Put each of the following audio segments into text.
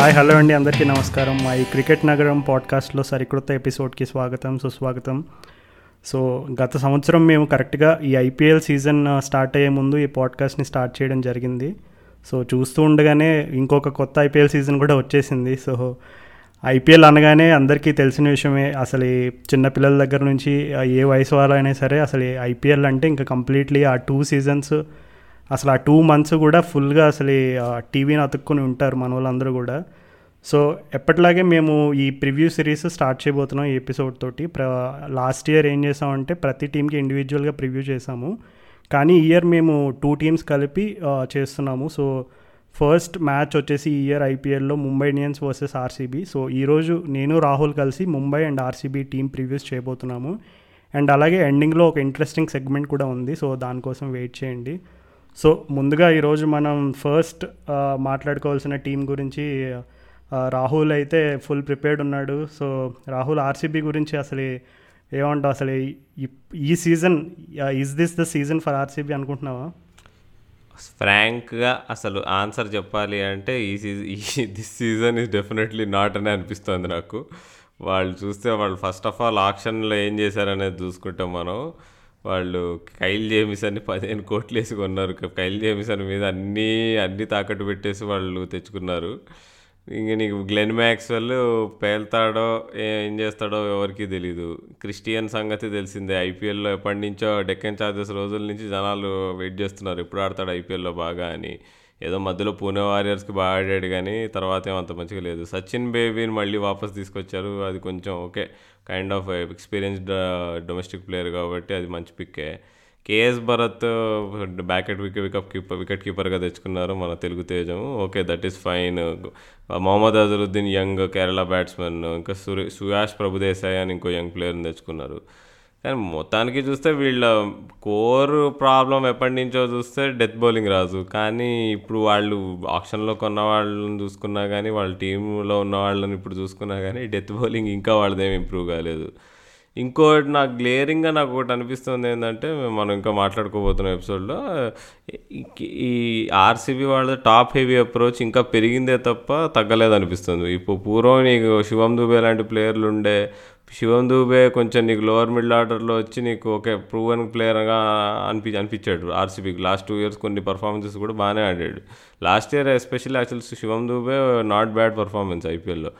Hi hello అండి. అందరికీ నమస్కారం. మా ఈ క్రికెట్ నగరం పాడ్కాస్ట్లో సరికొత్త ఎపిసోడ్కి స్వాగతం సుస్వాగతం. సో గత సంవత్సరం మేము కరెక్ట్గా ఈ ఐపీఎల్ సీజన్ స్టార్ట్ అయ్యే ముందు ఈ పాడ్కాస్ట్ని స్టార్ట్ చేయడం జరిగింది. సో చూస్తూ ఉండగానే ఇంకొక కొత్త ఐపీఎల్ సీజన్ కూడా వచ్చేసింది. సో ఐపీఎల్ అనగానే అందరికీ తెలిసిన విషయమే. అసలు చిన్నపిల్లల దగ్గర నుంచి ఏ వయసు వాళ్ళైనా సరే అసలు ఐపీఎల్ అంటే ఇంకా కంప్లీట్లీ ఆ టూ సీజన్స్ అసలు ఆ టూ మంత్స్ కూడా ఫుల్గా అసలు టీవీని అతుక్కుని ఉంటారు మన వాళ్ళందరూ కూడా. సో ఎప్పటిలాగే మేము ఈ ప్రివ్యూ సిరీస్ స్టార్ట్ చేయబోతున్నాం ఈ ఎపిసోడ్ తోటి. ప్ర లాస్ట్ ఇయర్ ఏం చేసామంటే ప్రతి టీంకి ఇండివిజువల్గా ప్రివ్యూ చేసాము. కానీ ఇయర్ మేము టూ టీమ్స్ కలిపి చేస్తున్నాము. సో ఫస్ట్ మ్యాచ్ వచ్చేసి ఈ ఇయర్ ఐపీఎల్లో Mumbai Indians versus RCB so ఈరోజు నేను రాహుల్ కలిసి Mumbai and RCB team previews చేయబోతున్నాము. అండ్ అలాగే ఎండింగ్లో ఒక ఇంట్రెస్టింగ్ సెగ్మెంట్ కూడా ఉంది. సో దానికోసం వెయిట్ చేయండి. సో ముందుగా ఈరోజు మనం ఫస్ట్ మాట్లాడుకోవాల్సిన టీం గురించి రాహుల్ అయితే ఫుల్ ప్రిపేర్డ్ ఉన్నాడు. సో రాహుల్ ఆర్సీబీ గురించి అసలు ఏమంటావు? అసలు ఈ- season is this the season for RCB అనుకుంటున్నావా? ఫ్రాంక్గా అసలు ఆన్సర్ చెప్పాలి అంటే ఈ సీజన్ ఈ this season is definitely not అని అనిపిస్తుంది నాకు. వాళ్ళు చూస్తే వాళ్ళు ఫస్ట్ ఆఫ్ ఆల్ ఆప్షన్లో ఏం చేశారనేది చూసుకుంటాం మనం. వాళ్ళు కైల్ జేమిసన్ని పదిహేను కోట్లు వేసి కొన్నారు. కైల్ జేమిసన్ మీద అన్నీ అన్ని తాకట్టు పెట్టేసి వాళ్ళు తెచ్చుకున్నారు. ఇంక నీకు గ్లెన్ మ్యాక్స్వెల్ పేల్తాడో ఏం చేస్తాడో ఎవరికి తెలీదు. క్రిస్టియన్ సంగతి తెలిసిందే. ఐపీఎల్లో ఎప్పటి నుంచో డెక్కన్ చార్జెస్ రోజుల నుంచి జనాలు వెయిట్ చేస్తున్నారు. ఎప్పుడు ఆడతాడు ఐపీఎల్లో బాగా అని. ఏదో మధ్యలో పూణే వారియర్స్కి బాగా ఆడాడు కానీ తర్వాత ఏం అంత మంచిగా లేదు. సచిన్ బేబీని మళ్ళీ వాపస్ తీసుకొచ్చారు. అది కొంచెం okay. Kind of experienced domestic player కాబట్టి అది మంచి పిక్కే కేఎస్ భరత్ బ్యాకెట్ వికెట్ వికెట్ కీపర్ వికెట్ కీపర్గా తెచ్చుకున్నారు మన తెలుగు తేజం. Okay that is fine Mohammed Azharuddeen young Kerala batsmen ఇంకా సురే సుయాష్ ప్రభుదేశాయ్ అని ఇంకో యంగ్ ప్లేయర్ని తెచ్చుకున్నారు. కానీ మొత్తానికి చూస్తే వీళ్ళ కోర్ ప్రాబ్లం ఎప్పటి నుంచో చూస్తే డెత్ బౌలింగ్ రాజు. కానీ ఇప్పుడు వాళ్ళు ఆప్షన్లో కొన్న వాళ్ళని చూసుకున్నా కానీ వాళ్ళ టీంలో ఉన్న వాళ్ళని ఇప్పుడు చూసుకున్నా కానీ డెత్ బౌలింగ్ ఇంకా వాళ్ళదేమి ఇంప్రూవ్ కాలేదు. ఇంకోటి నాకు గ్లేరింగ్గా నాకు ఒకటి అనిపిస్తుంది ఏంటంటే మనం ఇంకా మాట్లాడుకోబోతున్న ఎపిసోడ్లో ఈ- ఆర్సీబీ వాళ్ళ టాప్ హెవీ అప్రోచ్ ఇంకా పెరిగిందే తప్ప తగ్గలేదు అనిపిస్తుంది ఇప్పుడు పూర్వం నీకు శివం దుబే లాంటి ప్లేయర్లు ఉండే శివం దూబే కొంచెం నీకు లోవర్ మిడిల్ ఆర్డర్లో వచ్చి నీకు ఓకే ప్రూవెన్ ప్లేయర్గా అనిపి అనిపించాడు ఆర్సీబీకి లాస్ట్ టూ ఇయర్స్ కొన్ని పర్ఫార్మెన్సెస్ కూడా బాగానే ఆడాడు. Last year especially actual Shivam Dube not bad performance ఐపీఎల్లో.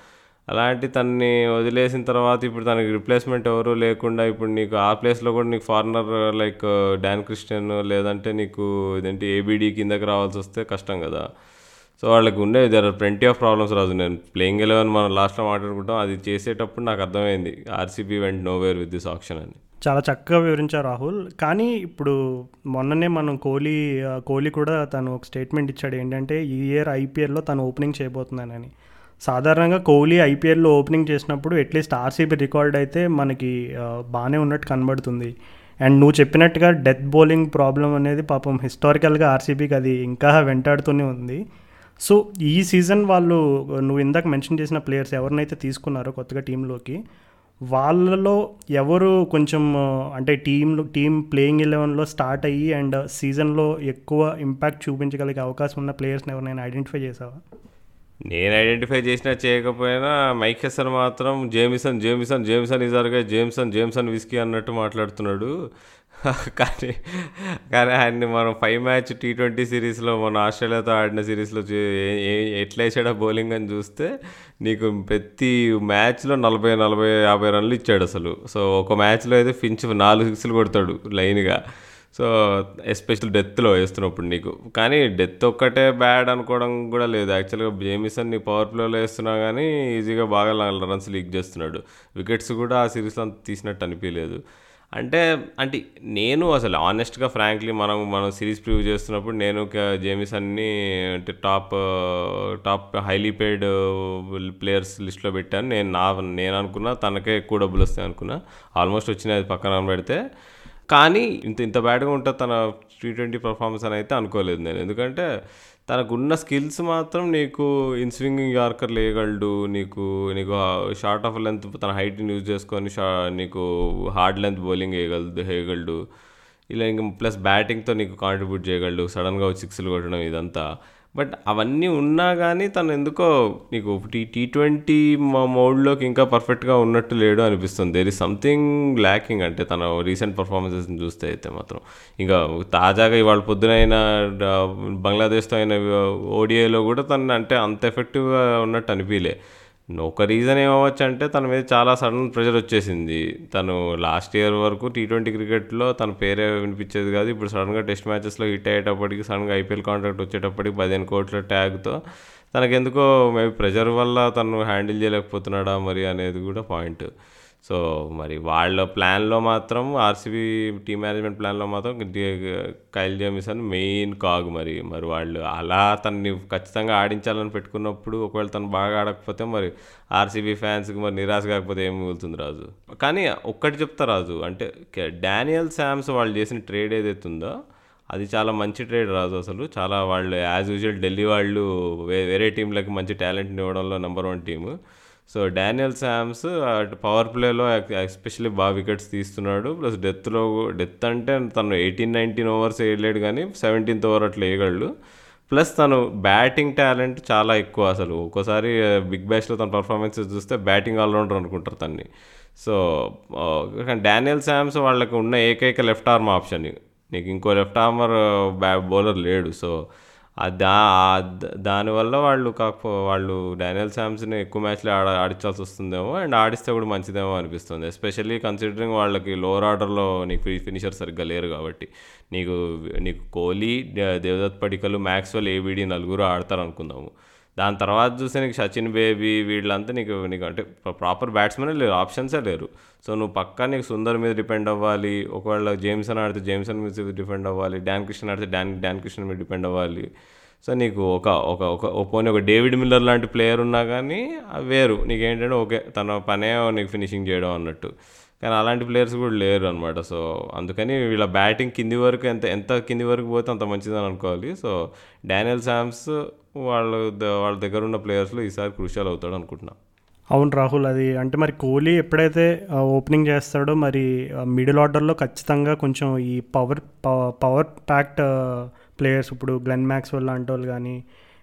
అలాంటి తన్ని వదిలేసిన తర్వాత ఇప్పుడు తనకి రిప్లేస్మెంట్ ఎవరు లేకుండా ఇప్పుడు నీకు ఆ ప్లేస్లో కూడా నీకు ఫారినర్ లైక్ డాన్ క్రిస్టియన్ లేదంటే నీకు ఇదేంటి ఏబీడీ కిందకి రావాల్సి వస్తే కష్టం కదా. సో వాళ్ళకి ఉండే there are plenty of problems Raju. నేను ప్లేయింగ్ ఎలెవెన్ మనం లాస్ట్లో మాట్లాడుకుంటాం. అది చేసేటప్పుడు నాకు అర్థమైంది RCB went nowhere with this option అని. చాలా చక్కగా వివరించారు రాహుల్. కానీ ఇప్పుడు మొన్ననే మనం కోహ్లీ కోహ్లీ కూడా తను ఒక స్టేట్మెంట్ ఇచ్చాడు ఏంటంటే ఈ ఇయర్ ఐపీఎల్లో తను ఓపెనింగ్ చేయబోతున్నానని. సాధారణంగా కోహ్లీ ఐపీఎల్లో ఓపెనింగ్ చేసినప్పుడు అట్లీస్ట్ ఆర్సీబీ రికార్డ్ అయితే మనకి బాగానే ఉన్నట్టు కనబడుతుంది. అండ్ నువ్వు చెప్పినట్టుగా డెత్ బౌలింగ్ ప్రాబ్లం అనేది పాపం హిస్టారికల్గా ఆర్సీబీకి అది ఇంకా వెంటాడుతూనే ఉంది. సో ఈ సీజన్ వాళ్ళు నువ్వు ఇందాక మెన్షన్ చేసిన ప్లేయర్స్ ఎవరినైతే తీసుకున్నారో కొత్తగా టీంలోకి వాళ్ళలో ఎవరు కొంచెం అంటే టీంలో టీం ప్లేయింగ్ ఎలెవెన్లో స్టార్ట్ అయ్యి అండ్ సీజన్లో ఎక్కువ ఇంపాక్ట్ చూపించగలిగే అవకాశం ఉన్న ప్లేయర్స్ని ఎవరినైనా ఐడెంటిఫై చేసావా? నేను ఐడెంటిఫై చేసినా చేయకపోయినా మైకెసన్ మాత్రం జేమిసన్ జేమిసన్ జేమిసన్ ఇజార్గా జేమ్సన్ జేమ్సన్ విస్కీ అన్నట్టు మాట్లాడుతున్నాడు. కానీ కానీ ఆయన్ని మనం ఫైవ్ మ్యాచ్ టీ ట్వంటీ సిరీస్లో మన ఆస్ట్రేలియాతో ఆడిన సిరీస్లో చూ- ఎట్లా వేసాడో బౌలింగ్ అని చూస్తే నీకు ప్రతి మ్యాచ్లో నలభై నలభై యాభై రన్లు ఇచ్చాడు అసలు. సో ఒక మ్యాచ్లో అయితే ఫించ్ నాలుగు సిక్స్లు కొడతాడు లైన్గా. సో ఎస్పెషల్ డెత్లో వేస్తున్నప్పుడు నీకు. కానీ డెత్ ఒక్కటే బ్యాడ్ అనుకోవడం కూడా లేదు. యాక్చువల్గా జేమిసన్ నీ పవర్ ప్లేలో వేస్తున్నా కానీ ఈజీగా బాగా రన్స్ లీక్ చేస్తున్నాడు. వికెట్స్ కూడా ఆ సిరీస్లో అంత తీసినట్టు అనిపించలేదు అంటే అంటే నేను అసలు ఆనెస్ట్గా ఫ్రాంక్లీ మనం మనం సిరీస్ ప్రివ్యూ చేస్తున్నప్పుడు నేను జేమిసన్ని అంటే top top highly paid players లిస్ట్లో పెట్టాను. నేను నా నేను అనుకున్నా తనకే ఎక్కువ డబ్బులు వస్తాయి అనుకున్నా. ఆల్మోస్ట్ వచ్చినది అది పక్కన పెడితే. కానీ ఇంత ఇంత బ్యాడ్గా ఉంటుంది తన టీ ట్వంటీ పర్ఫార్మెన్స్ అని అయితే అనుకోలేదు నేను. ఎందుకంటే తనకున్న స్కిల్స్ మాత్రం నీకు ఇన్ స్వింగింగ్ యార్కర్ లేయగలడు నీకు నీకు షార్ట్ ఆఫ్ లెంత్ తన హైట్ని యూజ్ చేసుకొని షా నీకు హార్డ్ లెంత్ బౌలింగ్ వేయగలదు వేయగలడు. ఇలా ఇంకా ప్లస్ బ్యాటింగ్తో నీకు కాంట్రిబ్యూట్ చేయగలడు. సడన్గా సిక్స్లు కొట్టడం ఇదంతా. బట్ అవన్నీ ఉన్నా కానీ తను ఎందుకో నీకు టీ టీ ట్వంటీ మా మోడ్లోకి ఇంకా పర్ఫెక్ట్గా ఉన్నట్టు లేడు అనిపిస్తుంది. దేర్ ఇస్ సంథింగ్ ల్యాకింగ్ అంటే తన రీసెంట్ పర్ఫార్మెన్సెస్ని చూస్తే అయితే మాత్రం. ఇంకా తాజాగా ఇవాళ పొద్దునైన బంగ్లాదేశ్తో అయిన ఓడిఐలో కూడా తను అంటే అంత ఎఫెక్టివ్గా ఉన్నట్టు అనిపించలే ఒక రీజన్ ఏమవచ్చు అంటే తన మీద చాలా సడన్ ప్రెషర్ వచ్చేసింది. తను లాస్ట్ ఇయర్ వరకు టీ ట్వంటీ క్రికెట్లో తన పేరే వినిపించేది కాదు. ఇప్పుడు సడన్గా టెస్ట్ మ్యాచెస్లో హిట్ అయ్యేటప్పటికి సడన్గా ఐపీఎల్ కాంట్రాక్ట్ వచ్చేటప్పటికి పదిహేను కోట్ల ట్యాగ్తో తనకెందుకో మేబీ ప్రెషర్ వల్ల తను హ్యాండిల్ చేయలేకపోతున్నాడా మరి అనేది కూడా పాయింట్ సో మరి వాళ్ళ ప్లాన్లో మాత్రం ఆర్సీబీ టీమ్ మేనేజ్మెంట్ ప్లాన్లో మాత్రం కైల్ జేమిసన్ మెయిన్ కాగు మరి మరి వాళ్ళు అలా తనని ఖచ్చితంగా ఆడించాలని పెట్టుకున్నప్పుడు ఒకవేళ తను బాగా ఆడకపోతే మరి ఆర్సీబీ ఫ్యాన్స్కి మరి నిరాశ కాకపోతే ఏం మిగులుతుంది రాజు? కానీ ఒక్కటి చెప్తా రాజు అంటే డానియల్ శామ్స్ వాళ్ళు చేసిన ట్రేడ్ ఏదైతే ఉందో అది చాలా మంచి ట్రేడ్ రాజు అసలు. చాలా వాళ్ళు యాజ్ యూజువల్ ఢిల్లీ వాళ్ళు వేరే టీంలకు మంచి టాలెంట్ని ఇవ్వడంలో number one team. So Daniel Sams power ప్లేలో ఎస్పెషల్లీ బాగా వికెట్స్ తీస్తున్నాడు. ప్లస్ డెత్లో డెత్ అంటే తను ఎయిటీన్ నైన్టీన్ ఓవర్స్ వేయలేడు కానీ సెవెంటీన్త్ ఓవర్ అట్లా వేయగలడు. ప్లస్ తను బ్యాటింగ్ టాలెంట్ చాలా ఎక్కువ అసలు. ఒక్కోసారి బిగ్ బ్యాష్లో తన పర్ఫార్మెన్సెస్ చూస్తే బ్యాటింగ్ ఆల్రౌండర్ అనుకుంటారు తన్ని. సో డానియల్ శామ్స్ వాళ్ళకి ఉన్న ఏకైక లెఫ్ట్ ఆర్మ్ ఆప్షన్. నీకు ఇంకో లెఫ్ట్ ఆర్మర్ బ్యా బౌలర్ లేడు. సో దా దానివల్ల వాళ్ళు కాకపో వాళ్ళు డానియల్ శామ్స్ని ఎక్కువ మ్యాచ్లు ఆడ ఆడించాల్సి వస్తుందేమో అండ్ ఆడిస్తే కూడా మంచిదేమో అనిపిస్తుంది. ఎస్పెషల్లీ కన్సిడరింగ్ వాళ్ళకి లోవర్ ఆర్డర్లో నీకు ఫినిషర్ సరిగ్గా లేరు కాబట్టి. నీకు నీకు కోహ్లీ దేవదత్ పడికలు మ్యాక్స్వెల్ ఏబిడి నలుగురు ఆడతారు అనుకుందాము దాని తర్వాత చూస్తే నీకు సచిన్ బేబీ వీళ్ళంతా నీకు నీకు అంటే ప్రాపర్ బ్యాట్స్మెన్ లేరు ఆప్షన్సే లేరు. సో నువ్వు పక్కా నీకు సుందర్ మీద డిపెండ్ అవ్వాలి. ఒకవేళ జేమ్సన్ ఆడితే జేమ్సన్ మీద డిపెండ్ అవ్వాలి. డాన్ కృష్ణ ఆడితే డాన్ డాన్ కృష్ణ మీద డిపెండ్ అవ్వాలి. సో నీకు ఒక ఒక ఒక పోనీ ఒక డేవిడ్ మిల్లర్ లాంటి ప్లేయర్ ఉన్నా కానీ అది వేరు. నీకేంటంటే ఓకే తన పనే నీకు ఫినిషింగ్ చేయడం అన్నట్టు. కానీ అలాంటి ప్లేయర్స్ కూడా లేరు అనమాట సో అందుకని వీళ్ళ బ్యాటింగ్ కింది వరకు ఎంత ఎంత కింది వరకు పోతే అంత మంచిదని అనుకోవాలి. సో డానియల్ శామ్స్ వాళ్ళ ద- వాళ్ళ దగ్గర ఉన్న ప్లేయర్స్లో ఈసారి క్రూషియల్ అవుతాడు అనుకుంటున్నా. అవును రాహుల్ అది అంటే మరి కోహ్లీ ఎప్పుడైతే ఓపెనింగ్ చేస్తాడో మరి మిడిల్ ఆర్డర్లో ఖచ్చితంగా కొంచెం ఈ పవర్ పవర్ ప్యాక్ట్ ప్లేయర్స్ ఇప్పుడు గ్లెన్ మ్యాక్స్వెల్ లాంటి వాళ్ళు కానీ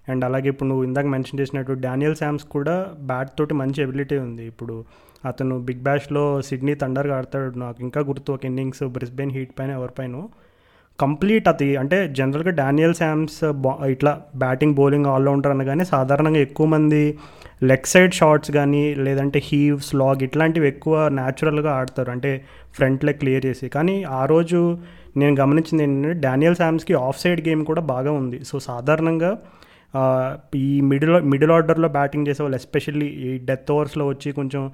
అండ్ అలాగే ఇప్పుడు నువ్వు ఇందాక మెన్షన్ చేసినట్టు డానియల్ శామ్స్ కూడా బ్యాట్ తోటి మంచి ఎబిలిటీ ఉంది. ఇప్పుడు అతను బిగ్ బ్యాష్లో సిడ్నీ తండర్గా ఆడతాడు నాకు ఇంకా గుర్తు ఒక ఇన్నింగ్స్ బ్రిస్బెన్ హీట్ పైన ఎవరిపైన కంప్లీట్ అది. అంటే జనరల్గా డానియల్ శామ్స్ బా ఇట్లా బ్యాటింగ్ బౌలింగ్ ఆల్రౌండర్ అనగానే సాధారణంగా ఎక్కువ మంది లెగ్ సైడ్ షాట్స్ కానీ లేదంటే హీవ్స్ లాగ్ ఇట్లాంటివి ఎక్కువ న్యాచురల్గా ఆడతారు. అంటే ఫ్రంట్ లెగ్ క్లియర్ చేసి. కానీ ఆ రోజు నేను గమనించింది ఏంటంటే డానియల్ శామ్స్కి ఆఫ్ సైడ్ గేమ్ కూడా బాగా ఉంది. సో సాధారణంగా ఈ మిడిల్ మిడిల్ ఆర్డర్లో బ్యాటింగ్ చేసే వాళ్ళు ఎస్పెషల్లీ ఈ డెత్ ఓవర్స్లో వచ్చి కొంచెం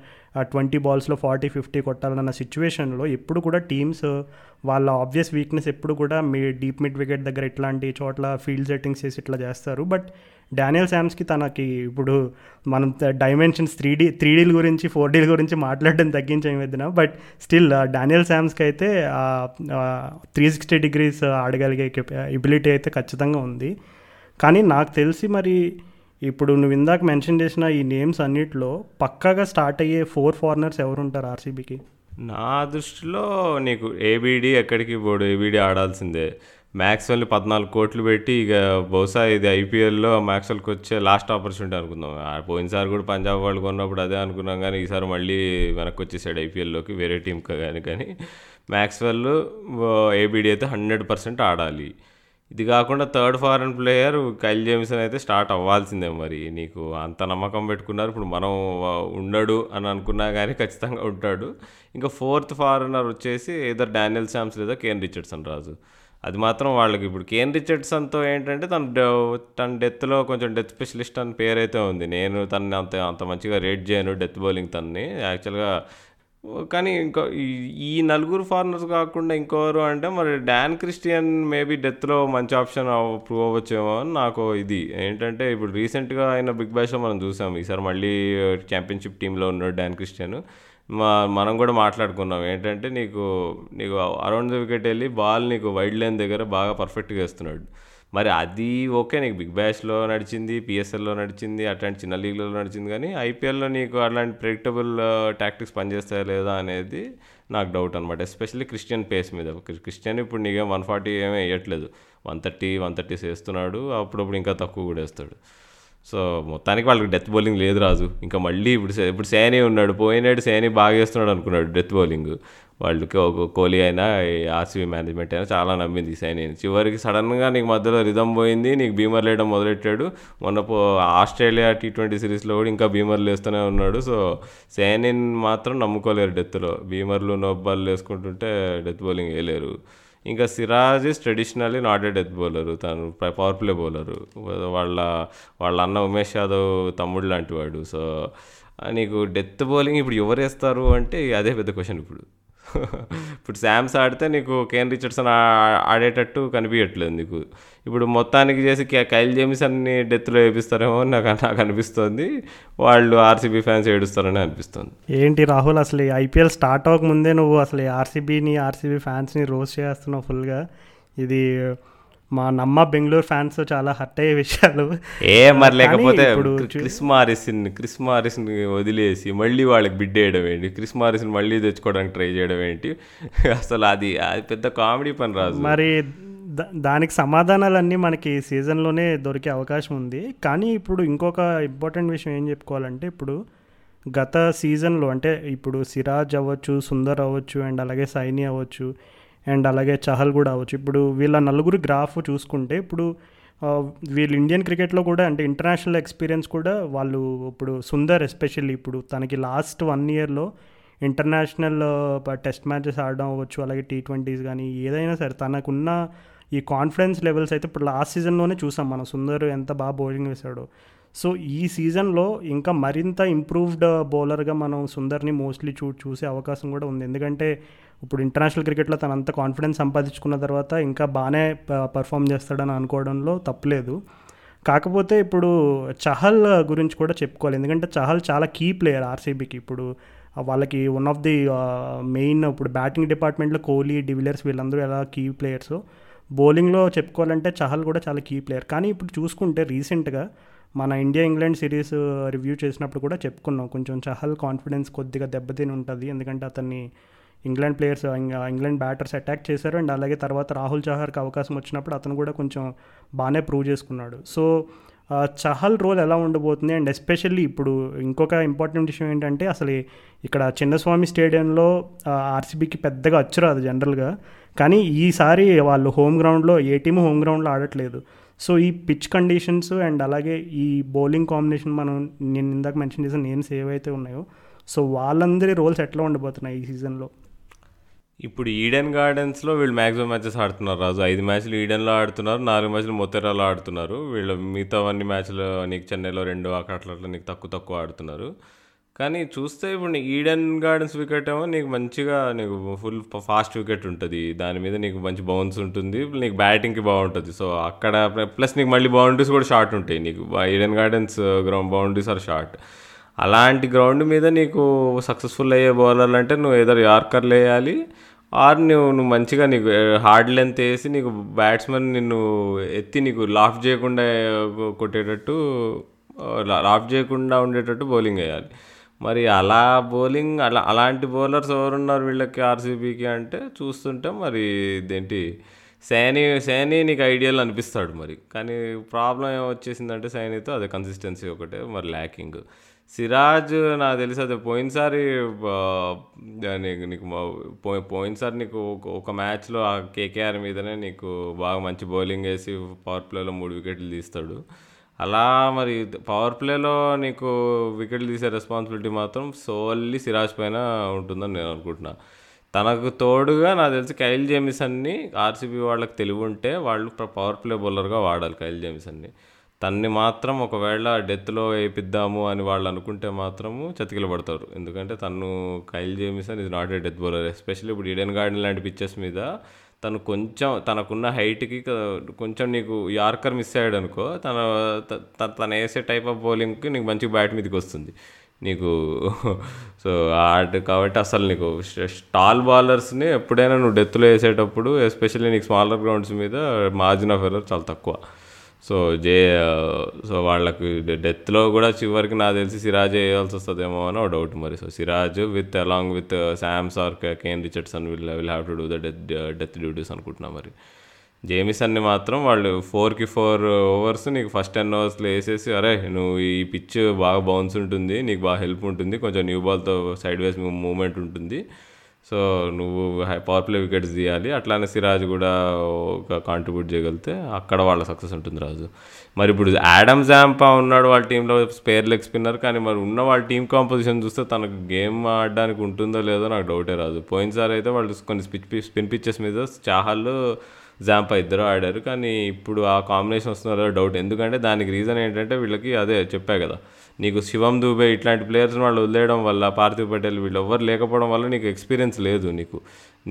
ట్వంటీ బాల్స్లో ఫార్టీ ఫిఫ్టీ కొట్టాలన్న సిచ్యువేషన్లో ఎప్పుడు కూడా టీమ్స్ వాళ్ళ ఆబ్వియస్ వీక్నెస్ ఎప్పుడు కూడా మీ డీప్ మిడ్ వికెట్ దగ్గర ఇట్లాంటి చోట్ల ఫీల్డ్ సెట్టింగ్స్ చేసి ఇట్లా చేస్తారు. బట్ డానియల్ శామ్స్కి తనకి ఇప్పుడు మనం డైమెన్షన్స్ త్రీ డీ త్రీ డీల గురించి ఫోర్ డీల గురించి మాట్లాడడం తగ్గించాం వద్దున? బట్ స్టిల్ డానియల్ శామ్స్కి అయితే త్రీ సిక్స్టీ డిగ్రీస్ ఆడగలిగే ఎబిలిటీ అయితే ఖచ్చితంగా ఉంది. కానీ నాకు తెలిసి మరి ఇప్పుడు నువ్వు ఇందాక మెన్షన్ చేసిన ఈ నేమ్స్ అన్నిటిలో పక్కాగా స్టార్ట్ అయ్యే ఫోర్ ఫారినర్స్ ఎవరుంటారు ఆర్సీబీకి నా దృష్టిలో నీకు ఏబీడీ ఎక్కడికి పోడు? ఏబీడీ ఆడాల్సిందే. మ్యాక్స్వెల్ని పద్నాలుగు కోట్లు పెట్టి ఇక బహుశా ఇది ఐపీఎల్లో మ్యాక్స్వెల్కి వచ్చే లాస్ట్ ఆపర్చునిటీ అనుకుందాం. పోయినసారి కూడా పంజాబ్ వాళ్ళు కొన్నప్పుడు అదే అనుకున్నాం కానీ ఈసారి మళ్ళీ వెనక్కి వచ్చేసాడు ఐపీఎల్లోకి వేరే టీంకి కానీ కానీ. మ్యాక్స్వెల్ ఏబీడీ అయితే హండ్రెడ్ పర్సెంట్ ఆడాలి. ఇది కాకుండా third foreign player Kyle Jamieson అయితే స్టార్ట్ అవ్వాల్సిందే మరి. నీకు అంత నమ్మకం పెట్టుకున్నారు. ఇప్పుడు మనం ఉండడు అని అనుకున్నా కానీ ఖచ్చితంగా ఉంటాడు. ఇంకా ఫోర్త్ ఫారెనర్ వచ్చేసి ఏదో డానియల్ శామ్స్ లేదా కేన్ రిచర్డ్సన్ రాజు. అది మాత్రం వాళ్ళకి ఇప్పుడు కేన్ రిచర్డ్సన్తో ఏంటంటే తన డె- తన డెత్లో కొంచెం డెత్ స్పెషలిస్ట్ అని పేరు అయితే ఉంది. నేను తనని అంత అంత మంచిగా రేట్ చేయను డెత్ బౌలింగ్ తనని. యాక్చువల్గా కానీ ఇంకో ఈ- నలుగురు ఫారినర్స్ కాకుండా ఇంకోరు అంటే మరి డాన్ క్రిస్టియన్ మేబీ డెత్లో మంచి ఆప్షన్ ప్రూవ్ అవ్వచ్చేమో అని నాకు ఇది. ఏంటంటే ఇప్పుడు రీసెంట్గా అయిన బిగ్ బ్యాష్లో మనం చూసాం. ఈసారి మళ్ళీ ఛాంపియన్షిప్ టీంలో ఉన్నాడు డాన్ క్రిస్టియన్. మా మనం కూడా మాట్లాడుకున్నాం. ఏంటంటే నీకు నీకు అరౌండ్ ద వికెట్ వెళ్ళి బాల్ నీకు వైడ్ లైన్ దగ్గర బాగా పర్ఫెక్ట్గా వేస్తున్నాడు. మరి అది ఓకే నీకు బిగ్ బ్యాష్లో నడిచింది పిఎస్ఎల్లో నడిచింది అట్లాంటి చిన్న లీగ్లలో నడిచింది కానీ ఐపీఎల్లో నీకు అలాంటి ప్రెడిక్టబుల్ టాక్టిక్స్ uh, పనిచేస్తాయా లేదా అనేది నాకు డౌట్ అనమాట ఎస్పెషల్లీ క్రిస్టియన్ పేస్ మీద. క్రిస్టియన్ ఇప్పుడు నీకేం వన్ ఫార్టీ ఏమీ వేయట్లేదు. వన్ థర్టీ వన్ థర్టీస్ వేస్తున్నాడు అప్పుడప్పుడు ఇంకా తక్కువ కూడా వేస్తాడు. సో మొత్తానికి వాళ్ళకి డెత్ బౌలింగ్ లేదు రాజు. ఇంకా మళ్ళీ ఇప్పుడు ఇప్పుడు సేనీ ఉన్నాడు పోయినాడు సేనీ బాగా వేస్తున్నాడు అనుకున్నాడు డెత్ బౌలింగ్ వాళ్ళకి ఒక కోహ్లీ అయినా ఆర్సీబీ మేనేజ్మెంట్ అయినా చాలా నమ్మింది సేనీని చివరికి సడన్గా నీకు మధ్యలో రిధం పోయింది నీకు బీమర్ లేయడం మొదలెట్టాడు. మొన్న పో ఆస్ట్రేలియా టీ ట్వంటీ సిరీస్లో కూడా ఇంకా బీమర్లు వేస్తూనే ఉన్నాడు. సో సైనిన్ మాత్రం నమ్ముకోలేరు డెత్లో బీమర్లు నోబ్బాలు వేసుకుంటుంటే డెత్ బౌలింగ్ వేయలేరు. ఇంకా Siraj is traditionally not a death bowler తను పవర్ ప్లే బౌలరు వాళ్ళ వాళ్ళ అన్న ఉమేష్ యాదవ్ తమ్ముడు లాంటి వాడు సో నీకు డెత్ బౌలింగ్ ఇప్పుడు ఎవరు వేస్తారు అంటే అదే పెద్ద క్వశ్చన్ ఇప్పుడు. ఇప్పుడు శామ్స్ ఆడితే నీకు కేన్ రిచర్డ్సన్ ఆడేటట్టు కనిపించట్లేదు నీకు. ఇప్పుడు మొత్తానికి చేసి కే- కైల్ జేమిసన్ని డెత్లో వేపిస్తారేమో అని నాకు నాకు అనిపిస్తుంది. వాళ్ళు ఆర్సీబీ ఫ్యాన్స్ ఏడుస్తారని అనిపిస్తుంది. ఏంటి రాహుల్ అసలు ఐపీఎల్ స్టార్ట్ అవ్వకముందే నువ్వు అసలు ఆర్సీబీని ఆర్సీబీ ఫ్యాన్స్ని రోస్ చేస్తున్నావు ఫుల్గా ఇది మా నమ్మ బెంగళూరు ఫ్యాన్స్ చాలా హర్ట్ అయ్యే విషయాలు. ఏ మరి లేకపోతే క్రిస్ మారిస్ని క్రిస్ మారిస్ని వదిలేసి మళ్ళీ వాళ్ళకి బిడ్ వేయడం ఏంటి? క్రిస్ మారిస్ని మళ్ళీ తెచ్చుకోవడానికి ట్రై చేయడం ఏంటి? అసలు అది అది పెద్ద కామెడీ పని రాజు. మరి దానికి సమాధానాలన్నీ మనకి సీజన్లోనే దొరికే అవకాశం ఉంది. కానీ ఇప్పుడు ఇంకొక ఇంపార్టెంట్ విషయం ఏం చెప్పుకోవాలంటే ఇప్పుడు గత సీజన్లో అంటే ఇప్పుడు సిరాజ్ అవ్వచ్చు సుందర్ అవ్వచ్చు అండ్ అలాగే సైని అవ్వచ్చు అండ్ అలాగే చహల్ కూడా అవ్వచ్చు. ఇప్పుడు వీళ్ళ నలుగురు గ్రాఫ్ చూసుకుంటే ఇప్పుడు వీళ్ళు ఇండియన్ క్రికెట్లో కూడా అంటే ఇంటర్నేషనల్ ఎక్స్పీరియన్స్ కూడా వాళ్ళు ఇప్పుడు సుందర్ ఎస్పెషల్లీ ఇప్పుడు తనకి లాస్ట్ వన్ ఇయర్లో ఇంటర్నేషనల్ టెస్ట్ మ్యాచెస్ ఆడడం అవ్వచ్చు అలాగే టీ ట్వంటీస్ కానీ ఏదైనా సరే తనకున్న ఈ కాన్ఫిడెన్స్ లెవెల్స్ అయితే ఇప్పుడు లాస్ట్ సీజన్లోనే చూసాం మనం. సుందర్ ఎంత బాగా బౌలింగ్ వేశాడో. సో ఈ సీజన్లో ఇంకా మరింత ఇంప్రూవ్డ్ బౌలర్గా మనం సుందర్ని మోస్ట్లీ చూ చూసే అవకాశం కూడా ఉంది. ఎందుకంటే ఇప్పుడు ఇంటర్నేషనల్ క్రికెట్లో తను అంత కాన్ఫిడెన్స్ సంపాదించుకున్న తర్వాత ఇంకా బాగానే పర్ఫామ్ చేస్తాడని అనుకోవడంలో తప్పలేదు. కాకపోతే ఇప్పుడు చహల్ గురించి కూడా చెప్పుకోవాలి. ఎందుకంటే చహల్ చాలా కీ ప్లేయర్ ఆర్సీబీకి ఇప్పుడు వాళ్ళకి వన్ ఆఫ్ ది మెయిన్ ఇప్పుడు బ్యాటింగ్ డిపార్ట్మెంట్లో కోహ్లీ డివిలియర్స్ వీళ్ళందరూ ఎలా కీ ప్లేయర్స్ బౌలింగ్లో చెప్పుకోవాలంటే చహల్ కూడా చాలా కీ ప్లేయర్ కానీ ఇప్పుడు చూసుకుంటే రీసెంట్గా మన ఇండియా ఇంగ్లాండ్ సిరీస్ రివ్యూ చేసినప్పుడు కూడా చెప్పుకున్నాం. కొంచెం చహల్ కాన్ఫిడెన్స్ కొద్దిగా దెబ్బతిని ఉంటుంది. ఎందుకంటే అతన్ని England players England batters attack చేశారు. అండ్ అలాగే తర్వాత రాహుల్ చహర్కి అవకాశం వచ్చినప్పుడు అతను కూడా కొంచెం బాగానే ప్రూవ్ చేసుకున్నాడు. సో చహల్ రోల్ ఎలా ఉండబోతుంది? అండ్ ఎస్పెషల్లీ ఇప్పుడు ఇంకొక ఇంపార్టెంట్ విషయం ఏంటంటే అసలు ఇక్కడ చిన్నస్వామి స్టేడియంలో ఆర్సీబీకి పెద్దగా వచ్చరాదు జనరల్గా కానీ ఈసారి వాళ్ళు హోమ్ గ్రౌండ్లో ఏ టీము హోమ్ గ్రౌండ్లో ఆడట్లేదు. సో ఈ పిచ్ కండిషన్స్ అండ్ అలాగే ఈ బౌలింగ్ కాంబినేషన్ మనం నేను ఇందాక మెన్షన్ చేసిన నేమ్స్ ఏవైతే ఉన్నాయో సో వాళ్ళందరి రోల్స్ ఎట్లా ఉండబోతున్నాయి ఈ సీజన్లో ఇప్పుడు ఈడెన్ గార్డెన్స్లో వీళ్ళు మ్యాక్సిమం మ్యాచెస్ ఆడుతున్నారు రాజు. ఐదు మ్యాచ్లు ఈడెన్లో ఆడుతున్నారు నాలుగు మ్యాచ్లు మొతేరాలో ఆడుతున్నారు. వీళ్ళు మిగతా అన్ని మ్యాచ్లు నీకు చెన్నైలో రెండు అక్కడ అట్లా నీకు తక్కువ తక్కువ ఆడుతున్నారు. కానీ చూస్తే ఇప్పుడు నీకు ఈడెన్ గార్డెన్స్ వికెట్ ఏమో నీకు మంచిగా నీకు ఫుల్ ఫాస్ట్ వికెట్ ఉంటుంది. దాని మీద నీకు మంచి బౌన్స్ ఉంటుంది నీకు బ్యాటింగ్కి బాగుంటుంది. సో అక్కడ ప్లస్ నీకు మళ్ళీ బౌండరీస్ కూడా షార్ట్ ఉంటాయి. నీకు Eden Gardens ground boundaries are short అలాంటి గ్రౌండ్ మీద నీకు సక్సెస్ఫుల్ అయ్యే బౌలర్లు అంటే నువ్వు ఏదో యార్కర్లు వేయాలి ఆర్ నువ్వు నువ్వు మంచిగా నీకు హార్డ్ లెంత్ వేసి నీకు బ్యాట్స్మెన్ నిన్ను ఎత్తి నీకు లాఫ్ చేయకుండా కొట్టేటట్టు లాఫ్ చేయకుండా ఉండేటట్టు బౌలింగ్ వేయాలి. మరి అలా బౌలింగ్ అలా అలాంటి బౌలర్స్ ఎవరున్నారు వీళ్ళకి ఆర్సీబీకి అంటే చూస్తుంటే మరి ఇదేంటి సైని సైని నీకు ఐడియల్ అనిపిస్తాడు మరి. కానీ ప్రాబ్లం ఏమొచ్చేసిందంటే సైనితో అదే కన్సిస్టెన్సీ ఒకటే మరి ల్యాకింగ్ సిరాజ్ నాకు తెలిసి అది పోయినసారి నీకు నీకు పోయినసారి నీకు ఒక- ఒక మ్యాచ్లో ఆ కేకేఆర్ మీదనే నీకు బాగా మంచి బౌలింగ్ వేసి పవర్ ప్లేలో మూడు వికెట్లు తీస్తాడు. అలా మరి పవర్ ప్లేలో నీకు వికెట్లు తీసే రెస్పాన్సిబిలిటీ మాత్రం సోల్లీ సిరాజ్ పైన ఉంటుందని నేను అనుకుంటున్నా. తనకు తోడుగా నాకు తెలిసి కైల్ జేమిసన్ని ఆర్సీబీ వాళ్ళకి తెలివి ఉంటే వాళ్ళు పవర్ ప్లే బౌలర్గా వాడాలి కైల్ జేమిసన్ని. తన్ని మాత్రం ఒకవేళ డెత్లో వేయిద్దాము అని వాళ్ళు అనుకుంటే మాత్రము చతికిల పడతారు. ఎందుకంటే తను కైల్ జేమిసన్ ఇది not a death bowler especially ఇప్పుడు ఈడెన్ గార్డెన్ లాంటి పిచ్చెస్ మీద తను కొంచెం తనకున్న హైట్కి కొంచెం నీకు యార్కర్ మిస్ అయ్యాడు అనుకో తన త- త- తను వేసే టైప్ ఆఫ్ బౌలింగ్కి నీకు మంచి బ్యాట్ మీదకి వస్తుంది. నీకు సో ఆట కాబట్టి అసలు నీకు స్టాల్ బౌలర్స్ని ఎప్పుడైనా నువ్వు డెత్లో వేసేటప్పుడు ఎస్పెషల్లీ నీకు స్మాలర్ గ్రౌండ్స్ మీద మార్జిన్ ఆఫ్ ఎర్రర్ చాలా తక్కువ. సో జే సో వాళ్ళకి డెత్లో కూడా చివరికి నాకు తెలిసి సిరాజ్ వేయాల్సి వస్తుందేమో అని ఒక డౌట్ మరి. So Siraj with along with Sams or Kane Richardson will will have to do the death death duties అనుకుంటున్నా మరి. జేమిసన్ని మాత్రం వాళ్ళు ఫోర్కి ఫోర్ ఓవర్స్ నీకు ఫస్ట్ టెన్ ఓవర్స్లో వేసేసి అరే నువ్వు ఈ పిచ్ బాగా బౌన్స్ ఉంటుంది నీకు బాగా హెల్ప్ ఉంటుంది కొంచెం న్యూ బాల్తో సైడ్ వేస్ మూమెంట్ ఉంటుంది. సో నువ్వు హై పవర్ ప్లే వికెట్స్ తీయాలి. అట్లానే సిరాజ్ కూడా ఒక కాంట్రిబ్యూట్ చేయగలిగితే అక్కడ వాళ్ళ సక్సెస్ ఉంటుంది రాజు. మరి ఇప్పుడు యాడమ్ జాంపా ఉన్నాడు వాళ్ళ టీంలో స్పేర్ లెగ్ స్పిన్నర్ కానీ మరి ఉన్న వాళ్ళ టీం కాంపోజిషన్ చూస్తే తనకు గేమ్ ఆడడానికి ఉంటుందో లేదో నాకు డౌటే రాదు పోయినసారి అయితే వాళ్ళు కొన్ని స్పిచ్ స్పిన్ పిచ్చెస్ మీద చాహల్ జాంపా ఇద్దరు ఆడారు. కానీ ఇప్పుడు ఆ కాంబినేషన్ వస్తున్నారో డౌట్ ఎందుకంటే దానికి రీజన్ ఏంటంటే వీళ్ళకి అదే చెప్పా కదా. నీకు శివం దూబే ఇట్లాంటి ప్లేయర్స్ వాళ్ళు వదిలేయడం వల్ల పార్థివ్ పటేల్ వీళ్ళు ఎవ్వరు లేకపోవడం వల్ల నీకు ఎక్స్పీరియన్స్ లేదు నీకు.